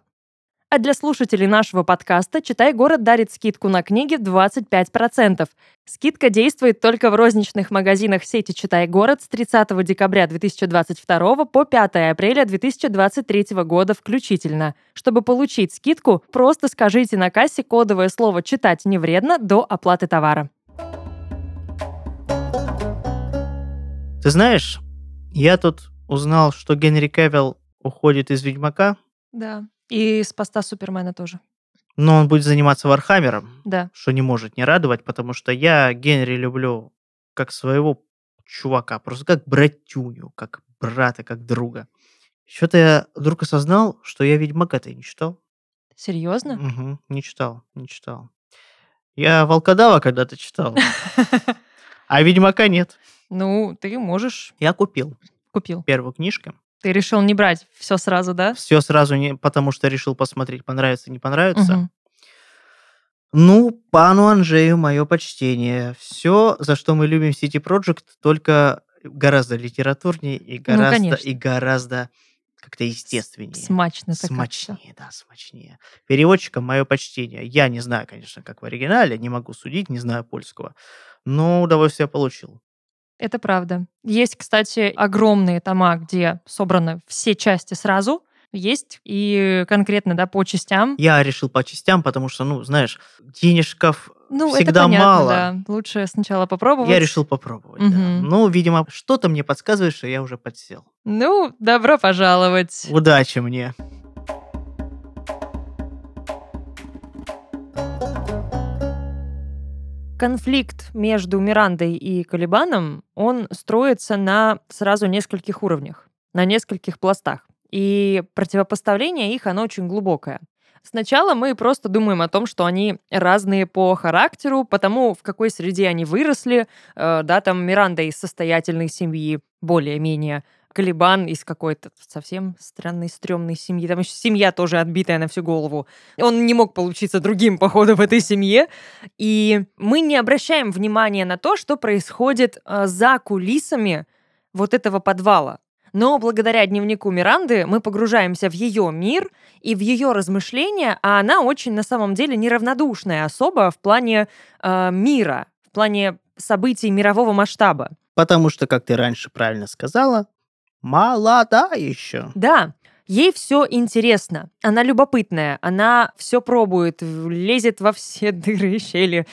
S1: А для слушателей нашего подкаста «Читай город» дарит скидку на книги 25%. Скидка действует только в розничных магазинах сети «Читай город» с 30 декабря 2022 по 5 апреля 2023 года включительно. Чтобы получить скидку, просто скажите на кассе кодовое слово «Читать не вредно» до оплаты товара.
S2: Ты знаешь, я тут узнал, что Генри Кевилл уходит из «Ведьмака»,
S1: Да. И с поста Супермена тоже.
S2: но он будет заниматься Вархаммером,
S1: Да.
S2: что не может не радовать, потому что я Генри люблю как своего чувака, просто как братюню, как брата, как друга. Что-то я вдруг осознал, что я Ведьмака-то не читал.
S1: Серьезно?
S2: Мгм, не читал, не читал. Я Волкодава когда-то читал, а Ведьмака нет.
S1: Ну, ты можешь.
S2: Я купил
S1: Купил.
S2: первую книжку.
S1: Ты решил не брать все сразу, да?
S2: Все сразу не потому, что решил посмотреть, понравится, не понравится.
S1: Мгм.
S2: Ну, пану Анжею мое почтение. Все, за что мы любим City Project, только гораздо литературнее и гораздо,
S1: Ну, конечно.
S2: и гораздо как-то естественнее.
S1: Смачно
S2: Смачнее, да, смачнее. Переводчикам мое почтение. Я не знаю, конечно, как в оригинале, не могу судить, не знаю польского. Но удовольствие получил.
S1: Это правда. Есть, кстати, огромные тома, где собраны все части сразу. Есть и конкретно, да, по частям.
S2: Я решил по частям, потому что, ну, знаешь, денежков
S1: Ну, это
S2: всегда
S1: понятно,
S2: мало.
S1: да. Лучше сначала попробовать.
S2: Я решил попробовать. да.
S1: Мгм.
S2: Ну, видимо, что-то мне подсказывает, что я уже подсел.
S1: Ну, добро пожаловать.
S2: Удачи мне.
S1: Конфликт между Мирандой и Калибаном, он строится на сразу нескольких уровнях, на нескольких пластах. И противопоставление их, оно очень глубокое. Сначала мы просто думаем о том, что они разные по характеру, потому в какой среде они выросли. Э, да, там Миранда из состоятельной семьи, более-менее. Калибан из какой-то совсем странной, стрёмной семьи. Там еще семья тоже отбитая на всю голову. Он не мог получиться другим, походу, в этой семье. И мы не обращаем внимания на то, что происходит э, за кулисами вот этого подвала. Но благодаря дневнику Миранды мы погружаемся в ее мир и в ее размышления, а она очень на самом деле неравнодушная особа в плане э, мира, в плане событий мирового масштаба.
S2: Потому что, как ты раньше правильно сказала, молода еще.
S1: Да, ей все интересно. Она любопытная, она все пробует, лезет во все дыры и щели,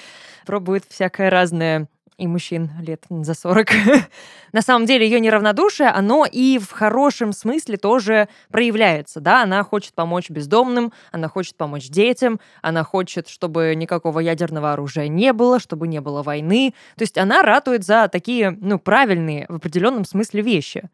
S1: пробует всякое разное. И мужчин лет за 40. На самом деле ее неравнодушие, оно и в хорошем смысле тоже проявляется. Да? Она хочет помочь бездомным, она хочет помочь детям, она хочет, чтобы никакого ядерного оружия не было, чтобы не было войны. То есть она ратует за такие, ну, правильные в определенном смысле вещи.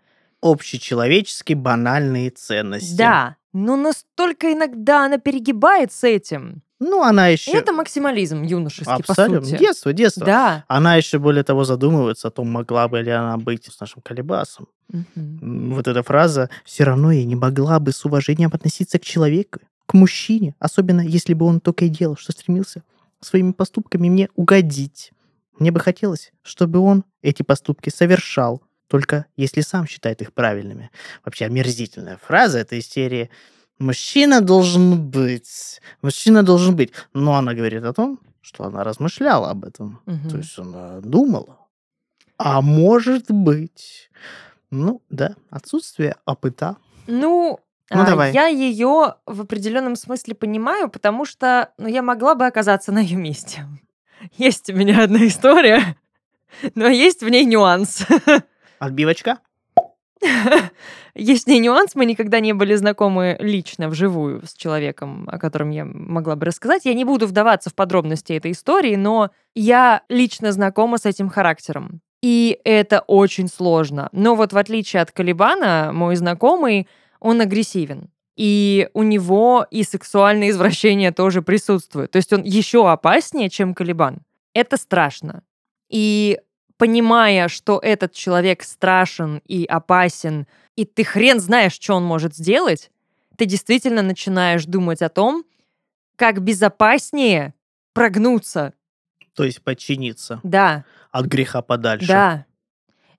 S2: Общечеловеческие банальные ценности.
S1: Да, но настолько иногда она перегибает с этим.
S2: Ну, она еще...
S1: Это максимализм юношеский,
S2: Абсолютно.
S1: по сути.
S2: Детство, детство.
S1: Да.
S2: Она еще, более того, задумывается о том, могла бы ли она быть с нашим колебасом. М, Вот эта фраза «все равно я не могла бы с уважением относиться к человеку, к мужчине, особенно если бы он только и делал, что стремился своими поступками мне угодить. Мне бы хотелось, чтобы он эти поступки совершал, только если сам считает их правильными». Вообще омерзительная фраза этой серии «Мужчина должен быть, мужчина должен быть». Но она говорит о том, что она размышляла об этом.
S1: Мгм.
S2: То есть она думала. А может быть... Ну, да, отсутствие опыта.
S1: Ну,
S2: Ну,
S1: а,
S2: давай.
S1: я ее в определенном смысле понимаю, потому что ну, я могла бы оказаться на ее месте. Есть у меня одна история, но есть в ней нюанс.
S2: Отбивочка?
S1: Есть ней нюанс, мы никогда не были знакомы лично, вживую, с человеком, о котором я могла бы рассказать. Я не буду вдаваться в подробности этой истории, но я лично знакома с этим характером. И это очень сложно. Но вот в отличие от Калибана, мой знакомый, он агрессивен. И у него и сексуальные извращения тоже присутствуют. То есть он еще опаснее, чем Калибан. Это страшно. И понимая, что этот человек страшен и опасен, и ты хрен знаешь, что он может сделать, ты действительно начинаешь думать о том, как безопаснее прогнуться
S2: То есть подчиниться
S1: Да,
S2: от греха подальше.
S1: да.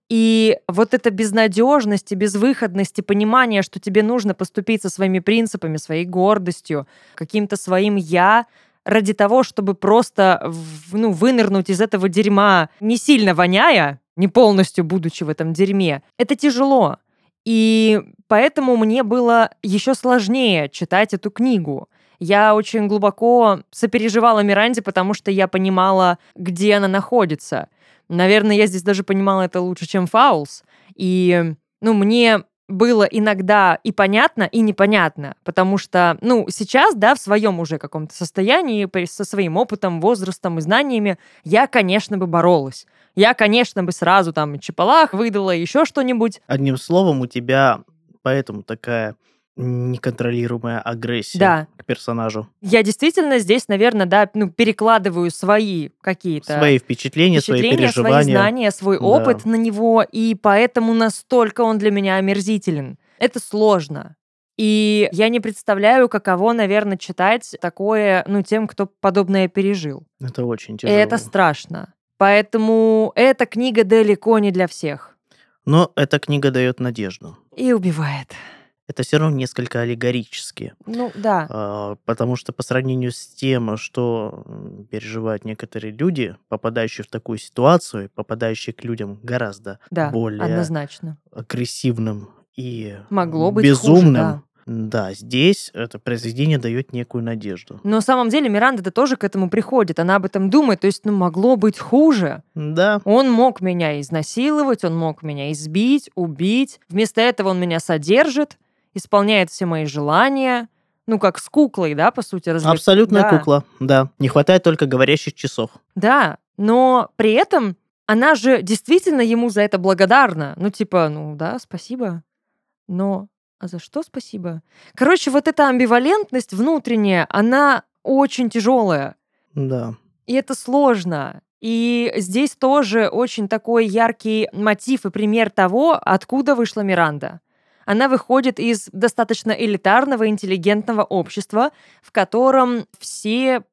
S1: И вот эта безнадежность и безвыходность и понимание, что тебе нужно поступить со своими принципами, своей гордостью, каким-то своим «я», ради того, чтобы просто ну, вынырнуть из этого дерьма, не сильно воняя, не полностью будучи в этом дерьме, это тяжело. И поэтому мне было еще сложнее читать эту книгу. Я очень глубоко сопереживала Миранде, потому что я понимала, где она находится. Наверное, я здесь даже понимала это лучше, чем Фаулс. И, ну, мне было иногда и понятно, и непонятно, потому что, ну, сейчас, да, в своем уже каком-то состоянии, со своим опытом, возрастом и знаниями, я, конечно, бы боролась. Я, конечно, бы сразу там чепалах выдала, еще что-нибудь.
S2: Одним словом, у тебя поэтому такая неконтролируемая агрессия
S1: Да.
S2: к персонажу.
S1: Я действительно здесь, наверное, да, ну, перекладываю свои какие-то
S2: Свои впечатления, свои
S1: впечатления, свои
S2: переживания.
S1: знания, свой
S2: Да.
S1: опыт на него, и поэтому настолько он для меня омерзителен. Это сложно. И я не представляю, каково, наверное, читать такое, ну, тем, кто подобное пережил.
S2: Это очень
S1: И
S2: тяжело.
S1: это страшно. Поэтому эта книга далеко не для всех.
S2: Но эта книга дает надежду.
S1: И убивает.
S2: Это все равно несколько аллегорически.
S1: Ну, да.
S2: А, Потому что по сравнению с тем, что переживают некоторые люди, попадающие в такую ситуацию, попадающие к людям гораздо
S1: Да,
S2: более
S1: однозначно.
S2: агрессивным и
S1: Могло быть
S2: безумным,
S1: хуже, да.
S2: да, здесь это произведение дает некую надежду.
S1: Но на самом деле Миранда-то тоже к этому приходит. Она об этом думает. То есть, ну, могло быть хуже.
S2: Да,
S1: Он мог меня изнасиловать, он мог меня избить, убить. Вместо этого он меня содержит, исполняет все мои желания. Ну, как с куклой, да, по сути. развлек-
S2: абсолютная
S1: Да.
S2: кукла, да. Не хватает только говорящих часов.
S1: Да, но при этом она же действительно ему за это благодарна. Ну, типа, ну да, спасибо. Но а за что спасибо? Короче, вот эта амбивалентность внутренняя, она очень тяжелая.
S2: Да.
S1: И это сложно. И здесь тоже очень такой яркий мотив и пример того, откуда вышла Миранда. Она выходит из достаточно элитарного, интеллигентного общества, в котором все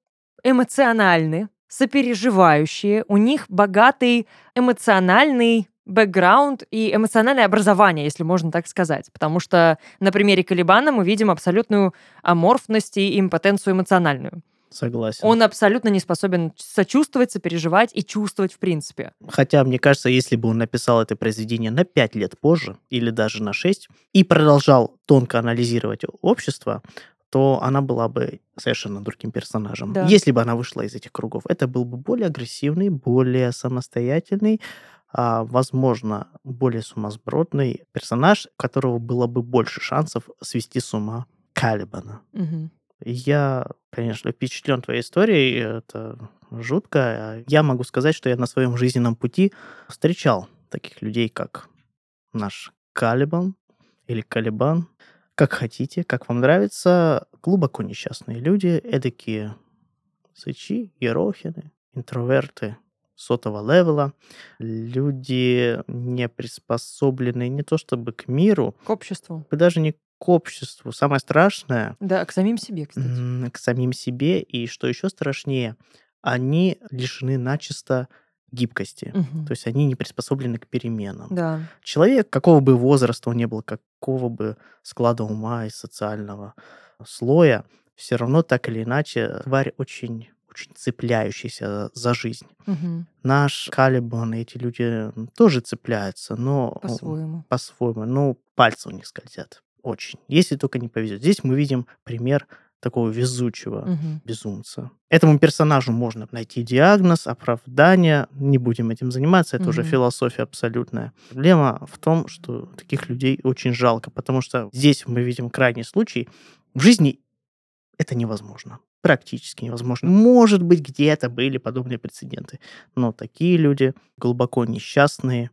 S1: эмоциональны, сопереживающие, у них богатый эмоциональный бэкграунд и эмоциональное образование, если можно так сказать. Потому что на примере Калибана мы видим абсолютную аморфность и импотенцию эмоциональную.
S2: Согласен.
S1: Он абсолютно не способен сочувствовать, сопереживать и чувствовать в принципе.
S2: Хотя, мне кажется, если бы он написал это произведение на 5 лет позже, или даже на 6, и продолжал тонко анализировать общество, то она была бы совершенно другим персонажем.
S1: Да.
S2: Если бы она вышла из этих кругов, это был бы более агрессивный, более самостоятельный, а, возможно, более сумасбродный персонаж, у которого было бы больше шансов свести с ума Калибана.
S1: Мгм.
S2: Я, конечно, впечатлен твоей историей, это жутко. Я могу сказать, что я на своем жизненном пути встречал таких людей, как наш Калибан или Калибан, как хотите, как вам нравится. Глубоко несчастные люди, эдакие сычи, ерохины, интроверты сотого левела, люди не приспособленные не то чтобы к миру,
S1: К обществу.
S2: и даже не к обществу. Самое страшное
S1: Да, к самим себе, кстати.
S2: к самим себе, и что еще страшнее, они лишены начисто гибкости.
S1: Мгм.
S2: То есть они не приспособлены к переменам.
S1: Да.
S2: Человек, какого бы возраста он ни был, какого бы склада ума и социального слоя, все равно так или иначе тварь очень, очень цепляющаяся за жизнь.
S1: Мгм.
S2: Наш Калибан эти люди тоже цепляются, но
S1: По-своему.
S2: по-своему, но пальцы у них скользят. Очень. Если только не повезет. Здесь мы видим пример такого везучего
S1: Мгм.
S2: безумца. Этому персонажу можно найти диагноз, оправдание. Не будем этим заниматься, это уже
S1: Мгм.
S2: философия абсолютная. Проблема в том, что таких людей очень жалко, потому что здесь мы видим крайний случай. В жизни это невозможно. Практически невозможно. Может быть, где-то были подобные прецеденты. Но такие люди глубоко несчастные,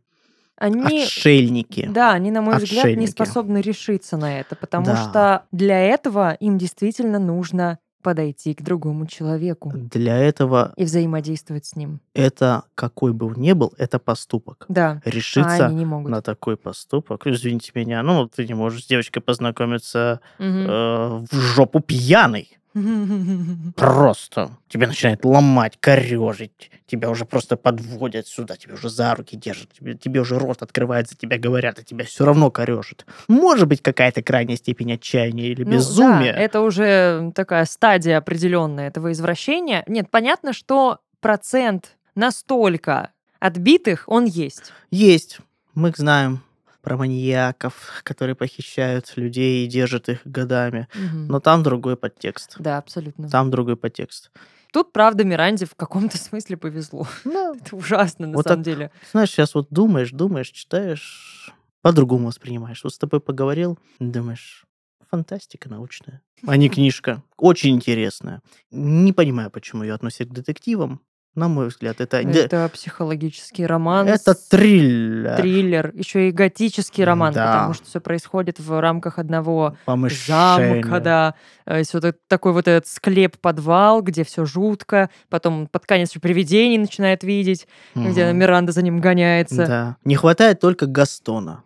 S1: Они...
S2: отшельники.
S1: Да, они, на мой взгляд, не
S2: Отшельники.
S1: способны решиться на это, потому
S2: Да.
S1: что для этого им действительно нужно подойти к другому человеку
S2: Для этого
S1: и взаимодействовать с ним.
S2: это, какой бы он ни был, это поступок.
S1: Да, а
S2: Решиться
S1: они не могут.
S2: на такой поступок. Извините меня, ну, ты не можешь с девочкой познакомиться
S1: Мгм.
S2: э, в жопу пьяный. Просто тебя начинает ломать, корежить, тебя уже просто подводят сюда, тебя уже за руки держат, тебе, тебе уже рот открывается, тебя говорят, а тебя все равно корежит. Может быть, какая-то крайняя степень отчаяния или
S1: Ну да,
S2: безумия.
S1: это уже такая стадия определенная этого извращения. Нет, понятно, что процент настолько отбитых он есть.
S2: Есть. Мы знаем про маньяков, которые похищают людей и держат их годами.
S1: Мгм.
S2: Но там другой подтекст.
S1: Да, абсолютно.
S2: Там другой подтекст.
S1: Тут, правда, Миранде в каком-то смысле повезло.
S2: Ну,
S1: Это ужасно, на
S2: Вот
S1: самом
S2: так
S1: деле.
S2: знаешь, сейчас вот думаешь, думаешь, читаешь, по-другому воспринимаешь. Вот с тобой поговорил, думаешь, фантастика научная. А не книжка. Очень интересная. Не понимаю, почему ее относят к детективам. На мой взгляд, это...
S1: Это психологический роман.
S2: это триллер.
S1: триллер, еще и готический роман,
S2: Да.
S1: потому что все происходит в рамках одного
S2: Помышление.
S1: замка, да. Э, есть вот этот такой вот этот склеп-подвал, где все жутко, потом под конец привидений начинает видеть, где
S2: Мгм.
S1: Миранда за ним гоняется.
S2: Да. Не хватает только Гастона.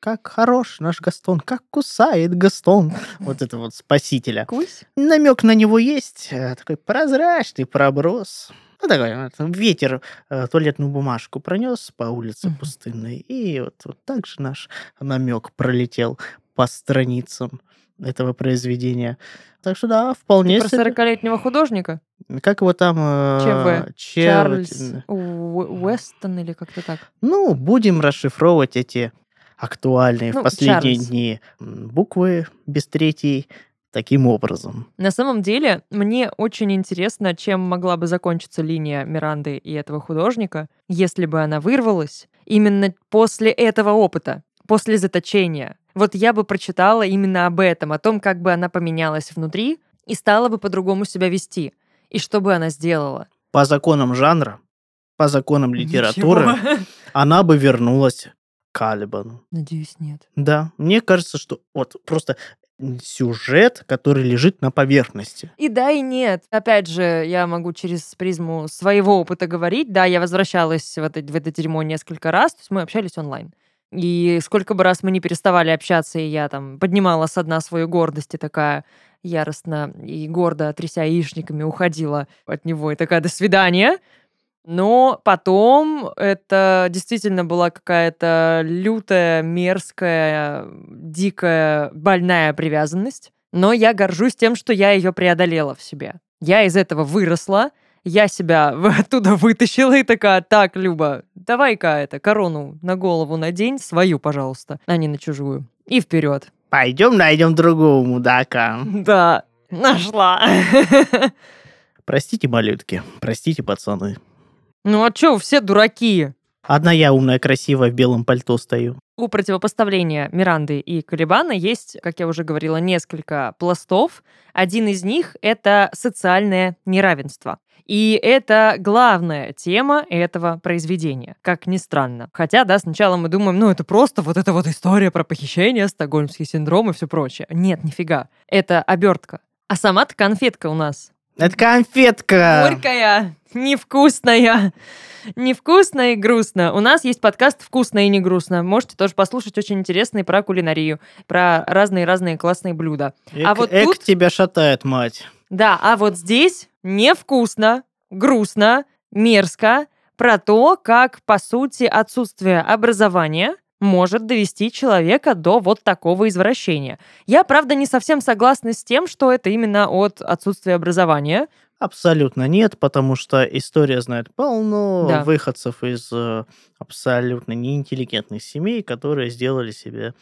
S2: Как хорош наш Гастон, как кусает Гастон. Вот это вот спасителя.
S1: Кусь.
S2: Намек на него есть, э, такой прозрачный проброс. Ну, такой э, там ветер э, туалетную бумажку пронес по улице
S1: Мгм.
S2: пустынной, и вот, вот так же наш намек пролетел по страницам этого произведения. Так что да, вполне
S1: Про
S2: себе.
S1: 40-летнего художника.
S2: Как его там? э,
S1: ЧВ.
S2: Че-
S1: Чарльз Уэ- Уэстон или как-то так.
S2: Ну, будем расшифровывать эти актуальные
S1: Ну,
S2: в последние
S1: Чарльз.
S2: дни буквы без третьей таким образом.
S1: На самом деле, мне очень интересно, чем могла бы закончиться линия Миранды и этого художника, если бы она вырвалась именно после этого опыта, после заточения. Вот я бы прочитала именно об этом, о том, как бы она поменялась внутри и стала бы по-другому себя вести. И что бы она сделала?
S2: По законам жанра, по законам литературы,
S1: Ничего.
S2: она бы вернулась к Калибану.
S1: Надеюсь, нет.
S2: Да, мне кажется, что вот просто сюжет, который лежит на поверхности.
S1: И да, и нет. Опять же, я могу через призму своего опыта говорить. Да, я возвращалась в это, в это дерьмо несколько раз, то есть мы общались онлайн. И сколько бы раз мы не переставали общаться, и я там поднимала со дна свою гордость и такая яростно и гордо, тряся яичниками, уходила от него и такая «до свидания». Но потом это действительно была какая-то лютая, мерзкая, дикая, больная привязанность. Но я горжусь тем, что я ее преодолела в себе. Я из этого выросла, я себя оттуда вытащила и такая, так, Люба, давай-ка это, корону на голову надень, свою, пожалуйста, а не на чужую. И вперед.
S2: Пойдем найдем другого мудака.
S1: Да, нашла.
S2: Простите, малютки, простите, пацаны.
S1: Ну а чё, все дураки?
S2: Одна я умная, красивая, в белом пальто стою.
S1: У противопоставления Миранды и Калибана есть, как я уже говорила, несколько пластов. Один из них — это социальное неравенство. И это главная тема этого произведения, как ни странно. Хотя, да, сначала мы думаем, ну, это просто вот эта вот история про похищение, стокгольмский синдром и все прочее. Нет, нифига. Это обертка. А сама-то конфетка у нас.
S2: Это конфетка!
S1: Горькая, невкусная. Невкусно и грустно. У нас есть подкаст «Вкусно и не грустно». Можете тоже послушать очень интересный про кулинарию, про разные-разные классные блюда.
S2: Эк,
S1: а вот
S2: эк
S1: тут-
S2: тебя шатает, мать.
S1: Да, а вот здесь невкусно, грустно, мерзко про то, как, по сути, отсутствие образования может довести человека до вот такого извращения. Я, правда, не совсем согласна с тем, что это именно от отсутствия образования.
S2: Абсолютно нет, потому что история знает полно
S1: Да.
S2: выходцев из э, абсолютно неинтеллигентных семей, которые сделали себе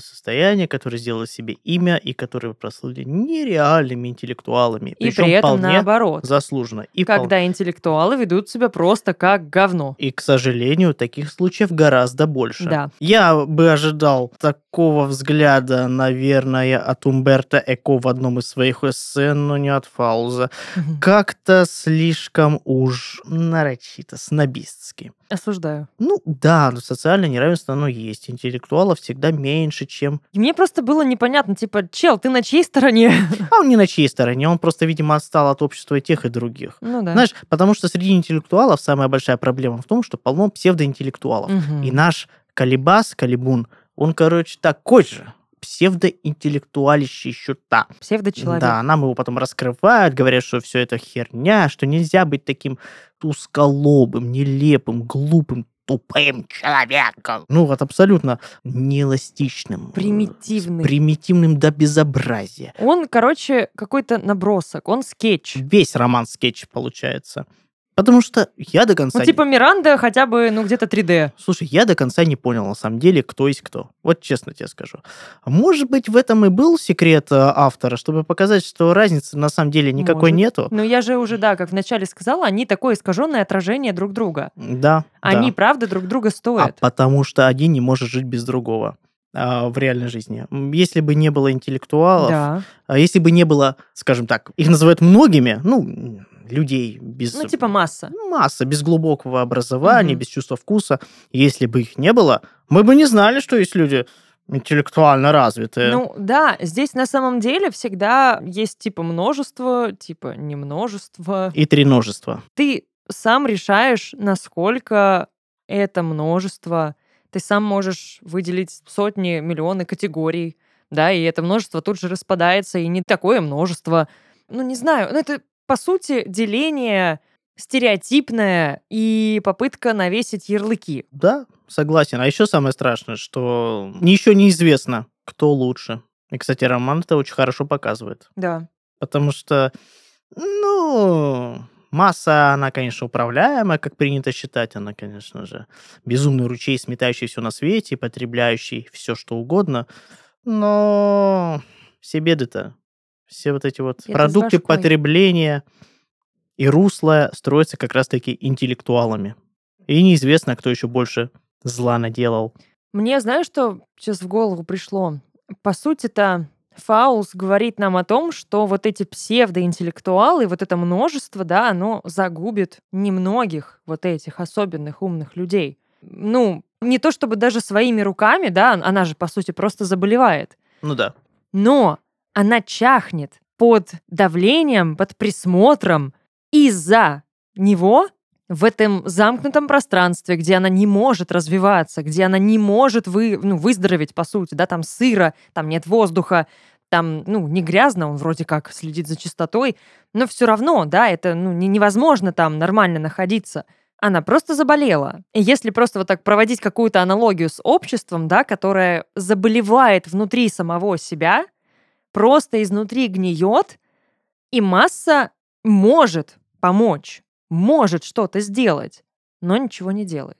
S2: состояние, которые сделали себе имя и которые прослыли нереальными интеллектуалами.
S1: И при этом
S2: вполне
S1: наоборот.
S2: заслуженно. И,
S1: Когда интеллектуалы ведут себя просто как говно.
S2: и, к сожалению, таких случаев гораздо больше.
S1: Да.
S2: Я бы ожидал такого взгляда, наверное, от Умберто Эко в одном из своих эссе, но не от Фауза. Как-то слишком уж нарочито, снобистски.
S1: Осуждаю.
S2: Ну да, но социальное неравенство, оно есть. Интеллектуалов всегда меньше, чем...
S1: И мне просто было непонятно, типа, чел, ты на чьей стороне?
S2: А он не на чьей стороне, он просто, видимо, отстал от общества и тех, и других.
S1: Ну да.
S2: Знаешь, потому что среди интеллектуалов самая большая проблема в том, что полно псевдоинтеллектуалов.
S1: Мгм.
S2: И наш Калибас, Калибун, он, короче, такой же псевдоинтеллектуалище счета.
S1: Псевдочеловек.
S2: Да, нам его потом раскрывают, говорят, что все это херня, что нельзя быть таким узколобым, нелепым, глупым, тупым человеком. Ну, вот абсолютно неэластичным.
S1: Примитивный.
S2: Примитивным до безобразия.
S1: Он, короче, какой-то набросок, он скетч.
S2: Весь роман скетч получается. Потому что я до конца...
S1: Ну, типа Миранда хотя бы, ну, где-то 3D.
S2: Слушай, я до конца не понял, на самом деле, кто есть кто. Вот честно тебе скажу. Может быть, в этом и был секрет э, автора, чтобы показать, что разницы на самом деле никакой
S1: Может.
S2: нету.
S1: Ну, я же уже, да, как вначале сказала, они такое искаженное отражение друг друга.
S2: Да.
S1: Они,
S2: да.
S1: правда, друг друга
S2: А
S1: стоят.
S2: потому что один не может жить без другого а, в реальной жизни. Если бы не было интеллектуалов,
S1: Да.
S2: а если бы не было, скажем так, их называют многими, ну, людей без...
S1: Ну, типа масса.
S2: масса, без глубокого образования,
S1: Мгм.
S2: без чувства вкуса. Если бы их не было, мы бы не знали, что есть люди интеллектуально развитые.
S1: Ну, да, здесь на самом деле всегда есть типа множество, типа не множество.
S2: И треножество.
S1: Ты сам решаешь, насколько это множество. Ты сам можешь выделить сотни, миллионы категорий, да, и это множество тут же распадается, и не такое множество. Ну, не знаю, ну, это, по сути, деление стереотипное и попытка навесить ярлыки.
S2: Да, согласен. А еще самое страшное, что еще неизвестно, кто лучше. И, кстати, роман это очень хорошо показывает.
S1: Да.
S2: Потому что, ну, масса, она, конечно, управляемая, как принято считать. Она, конечно же, безумный ручей, сметающий все на свете, потребляющий все, что угодно. Но все беды-то, все вот эти вот
S1: Это
S2: продукты потребления и русло строятся как раз-таки интеллектуалами. И неизвестно, кто еще больше зла наделал.
S1: Мне, знаешь, что сейчас в голову пришло? По сути-то Фаулс говорит нам о том, что вот эти псевдоинтеллектуалы, вот это множество, да, оно загубит немногих вот этих особенных умных людей. Ну, не то чтобы даже своими руками, да, она же, по сути, просто заболевает.
S2: Ну да.
S1: Но она чахнет под давлением, под присмотром из-за него в этом замкнутом пространстве, где она не может развиваться, где она не может вы, ну, выздороветь, по сути, да, там сыро, там нет воздуха, там, ну, не грязно, он вроде как следит за чистотой, но все равно, да, это, ну, не- невозможно там нормально находиться. Она просто заболела. И если просто вот так проводить какую-то аналогию с обществом, да, которое заболевает внутри самого себя, просто изнутри гниет, и масса может помочь, может что-то сделать, но ничего не делает.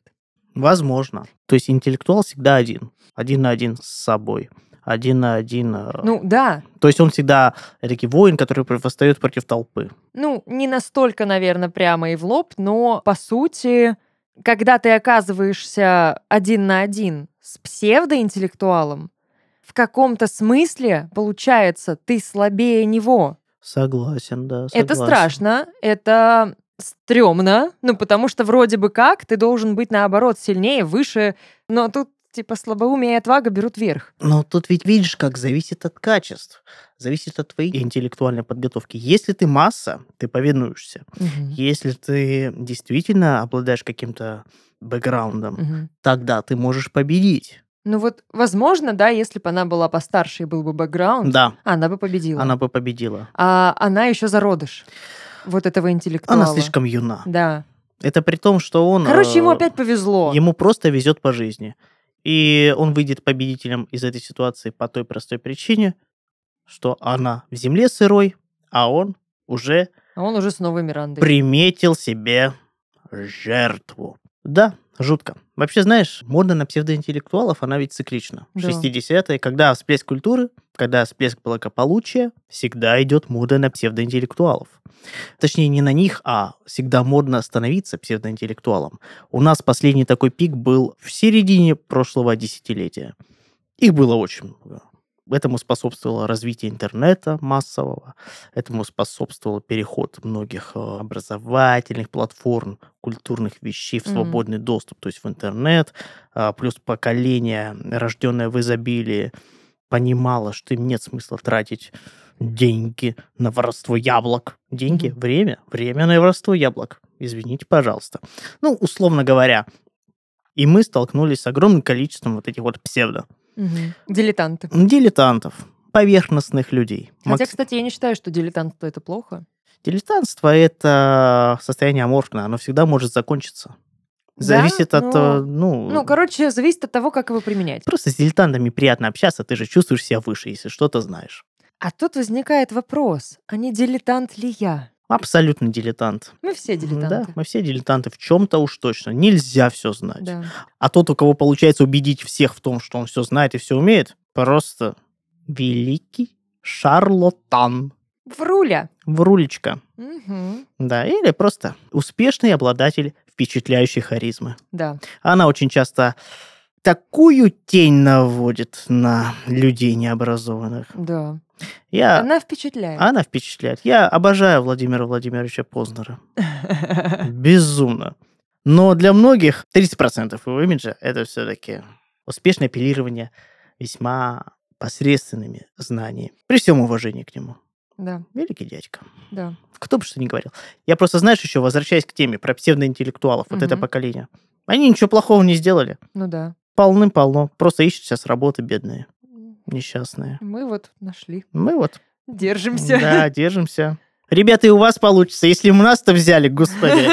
S2: Возможно. То есть интеллектуал всегда один. Один на один с собой. Один на один. э,
S1: Ну да,
S2: То есть он всегда таки воин, который восстает против толпы.
S1: ну не настолько, наверное, прямо и в лоб, но по сути, когда ты оказываешься один на один с псевдоинтеллектуалом, в каком-то смысле, получается, ты слабее него.
S2: Согласен, да.
S1: Это
S2: согласен.
S1: страшно, это стрёмно, ну, потому что вроде бы как ты должен быть, наоборот, сильнее, выше, но тут, типа, слабоумие и отвага берут верх.
S2: Но тут ведь видишь, как зависит от качеств. Зависит от твоей интеллектуальной подготовки. Если ты масса, ты повинуешься. Если ты действительно обладаешь каким-то бэкграундом,
S1: Мгм.
S2: тогда ты можешь победить.
S1: Ну вот, возможно, да, если бы она была постарше и был бы бэкграунд,
S2: Да,
S1: она бы победила.
S2: она бы победила.
S1: А она еще зародыш вот этого интеллектуала.
S2: Она слишком юна.
S1: Да.
S2: Это при том, что он...
S1: Короче, ему
S2: э,
S1: опять повезло.
S2: Ему просто везет по жизни. И он выйдет победителем из этой ситуации по той простой причине, что она в земле сырой, а он уже
S1: А он уже с новой Мирандой.
S2: приметил себе жертву. Да, жутко. Вообще, знаешь, мода на псевдоинтеллектуалов, она ведь циклична.
S1: Да.
S2: 60-е, когда всплеск культуры, когда всплеск благополучия, всегда идет мода на псевдоинтеллектуалов. Точнее, не на них, а всегда модно становиться псевдоинтеллектуалом. У нас последний такой пик был в середине прошлого десятилетия. Их было очень много. Этому способствовало развитие интернета массового, этому способствовал переход многих э, образовательных платформ, культурных вещей в свободный доступ, то есть в интернет, а, плюс поколение, рожденное в изобилии, понимало, что им нет смысла тратить деньги на воровство яблок. Деньги,
S1: Мгм.
S2: время, время на воровство яблок. Извините, пожалуйста. Ну, условно говоря. И мы столкнулись с огромным количеством вот этих вот псевдо.
S1: Мгм. Дилетанты.
S2: Дилетантов, поверхностных людей.
S1: Хотя,
S2: Макс-
S1: кстати, я не считаю, что дилетантство это плохо.
S2: Дилетантство — это состояние аморфное, оно всегда может закончиться.
S1: Да,
S2: Зависит от,
S1: но-
S2: э, ну,
S1: Ну, короче, зависит от того, как его применять.
S2: просто с дилетантами приятно общаться, ты же чувствуешь себя выше, если что-то знаешь.
S1: А тут возникает вопрос, а не дилетант ли я?
S2: Абсолютно дилетант.
S1: Мы все
S2: Да,
S1: дилетанты.
S2: мы все дилетанты в чем-то уж точно. Нельзя все знать.
S1: Да.
S2: А тот, у кого получается убедить всех в том, что он все знает и все умеет, просто великий шарлатан.
S1: Вруля.
S2: Врулечка.
S1: Мгм.
S2: Да, или просто успешный обладатель впечатляющей харизмы.
S1: Да.
S2: Она очень часто такую тень наводит на людей необразованных.
S1: Да.
S2: Я...
S1: Она впечатляет.
S2: Она впечатляет. Я обожаю Владимира Владимировича Познера. Безумно. Но для многих 30% его имиджа это все-таки успешное апеллирование весьма посредственными знаниями. При всем уважении к нему.
S1: Да,
S2: Великий дядька.
S1: да.
S2: Кто бы что ни говорил. Я просто, знаешь, еще возвращаясь к теме про псевдоинтеллектуалов, вот это поколение. Они ничего плохого не сделали.
S1: Ну да.
S2: Полным-полно. Просто ищут сейчас работы бедные, несчастные.
S1: Мы вот нашли.
S2: Мы вот,
S1: Держимся.
S2: да, держимся. Ребята, и у вас получится. Если у нас-то взяли, господи.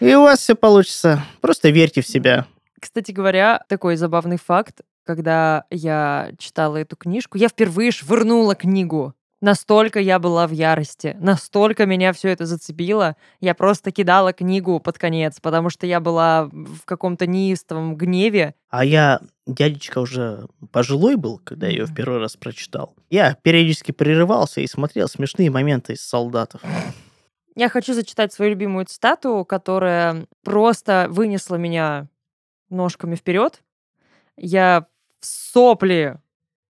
S2: И у вас все получится. Просто верьте в себя.
S1: Кстати говоря, такой забавный факт, когда я читала эту книжку, я впервые швырнула книгу. Настолько я была в ярости, настолько меня все это зацепило, я просто кидала книгу под конец, потому что я была в каком-то неистовом гневе.
S2: А я, дядечка, уже пожилой был, когда я ее в первый раз прочитал. Я периодически прерывался и смотрел смешные моменты из солдатов.
S1: Я хочу зачитать свою любимую цитату, которая просто вынесла меня ножками вперед. Я в сопли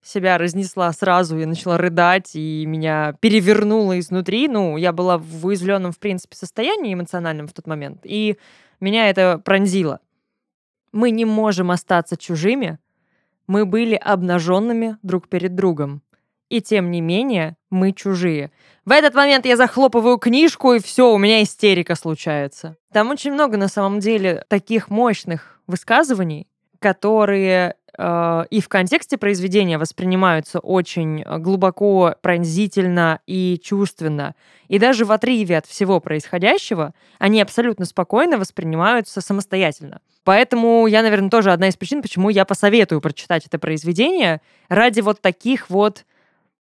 S1: себя разнесла сразу и начала рыдать, и меня перевернуло изнутри. Ну, я была в уязвленном, в принципе, состоянии эмоциональном в тот момент, и меня это пронзило. Мы не можем остаться чужими. Мы были обнаженными друг перед другом. И тем не менее, мы чужие. В этот момент я захлопываю книжку, и все, у меня истерика случается. Там очень много, на самом деле, таких мощных высказываний, которые э, и в контексте произведения воспринимаются очень э, глубоко, пронзительно и чувственно. И даже в отрыве от всего происходящего они абсолютно спокойно воспринимаются самостоятельно. Поэтому я, наверное, тоже одна из причин, почему я посоветую прочитать это произведение ради вот таких вот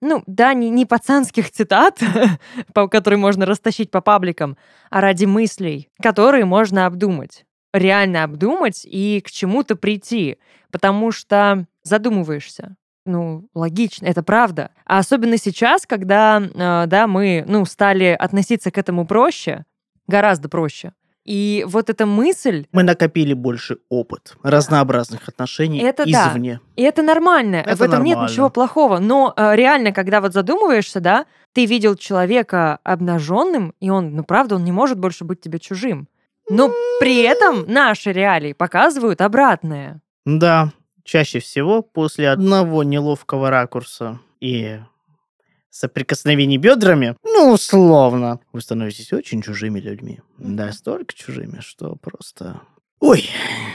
S1: ну, да, не, не пацанских цитат, которые можно растащить по пабликам, а ради мыслей, которые можно обдумать. Реально обдумать и к чему-то прийти. Потому что задумываешься. Ну, логично, это правда. А особенно сейчас, когда, э, да, мы, ну, стали относиться к этому проще, гораздо проще. И вот эта мысль,
S2: Мы накопили больше опыт разнообразных отношений
S1: Это да.
S2: извне.
S1: И это нормально,
S2: Это
S1: в этом нет
S2: нормально.
S1: ничего плохого. Но э, реально, когда вот задумываешься, да, ты видел человека обнаженным, и он, ну правда, он не может больше быть тебе чужим. Но при этом наши реалии показывают обратное.
S2: Да, чаще всего после одного неловкого ракурса и соприкосновений бедрами, ну, условно, вы становитесь очень чужими людьми. Да, столько чужими, что просто... Ой,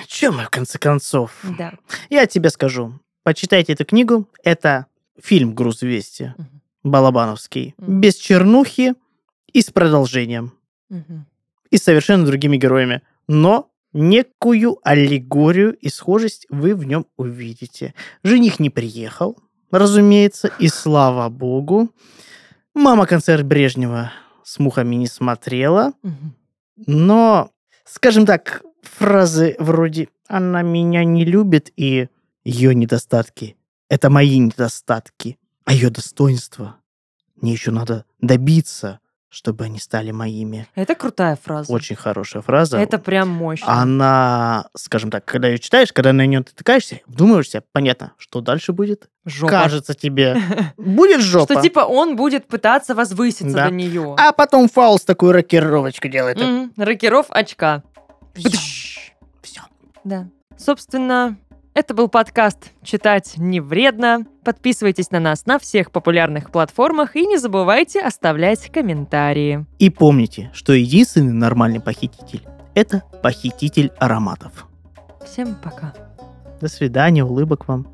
S2: чем мы, в конце концов?
S1: Да.
S2: Я тебе скажу. Почитайте эту книгу. Это фильм «Груз 200»
S1: Мгм.
S2: Балабановский.
S1: Мгм.
S2: Без чернухи и с продолжением.
S1: Мгм.
S2: И совершенно другими героями. Но некую аллегорию и схожесть вы в нем увидите. Жених не приехал, разумеется, и слава богу. Мама концерт Брежнева с мухами не смотрела. Но, скажем так, фразы вроде «она меня не любит» и «ее недостатки» — это мои недостатки, а ее достоинства мне еще надо добиться, чтобы они стали моими.
S1: Это крутая фраза.
S2: Очень хорошая фраза.
S1: Это прям мощно.
S2: Она, скажем так, когда ее читаешь, когда на нее натыкаешься, вдумываешься, понятно, что дальше будет.
S1: Жопа.
S2: Кажется тебе, будет жопа.
S1: Что типа он будет пытаться возвыситься
S2: Да.
S1: до нее.
S2: А потом Фауст такую рокировочку делает.
S1: Мгм. Рокеров очка.
S2: Все.
S1: Да. Собственно, это был подкаст «Читать не вредно». Подписывайтесь на нас на всех популярных платформах и не забывайте оставлять комментарии.
S2: И помните, что единственный нормальный похититель – это похититель ароматов.
S1: Всем пока.
S2: До свидания, улыбок вам.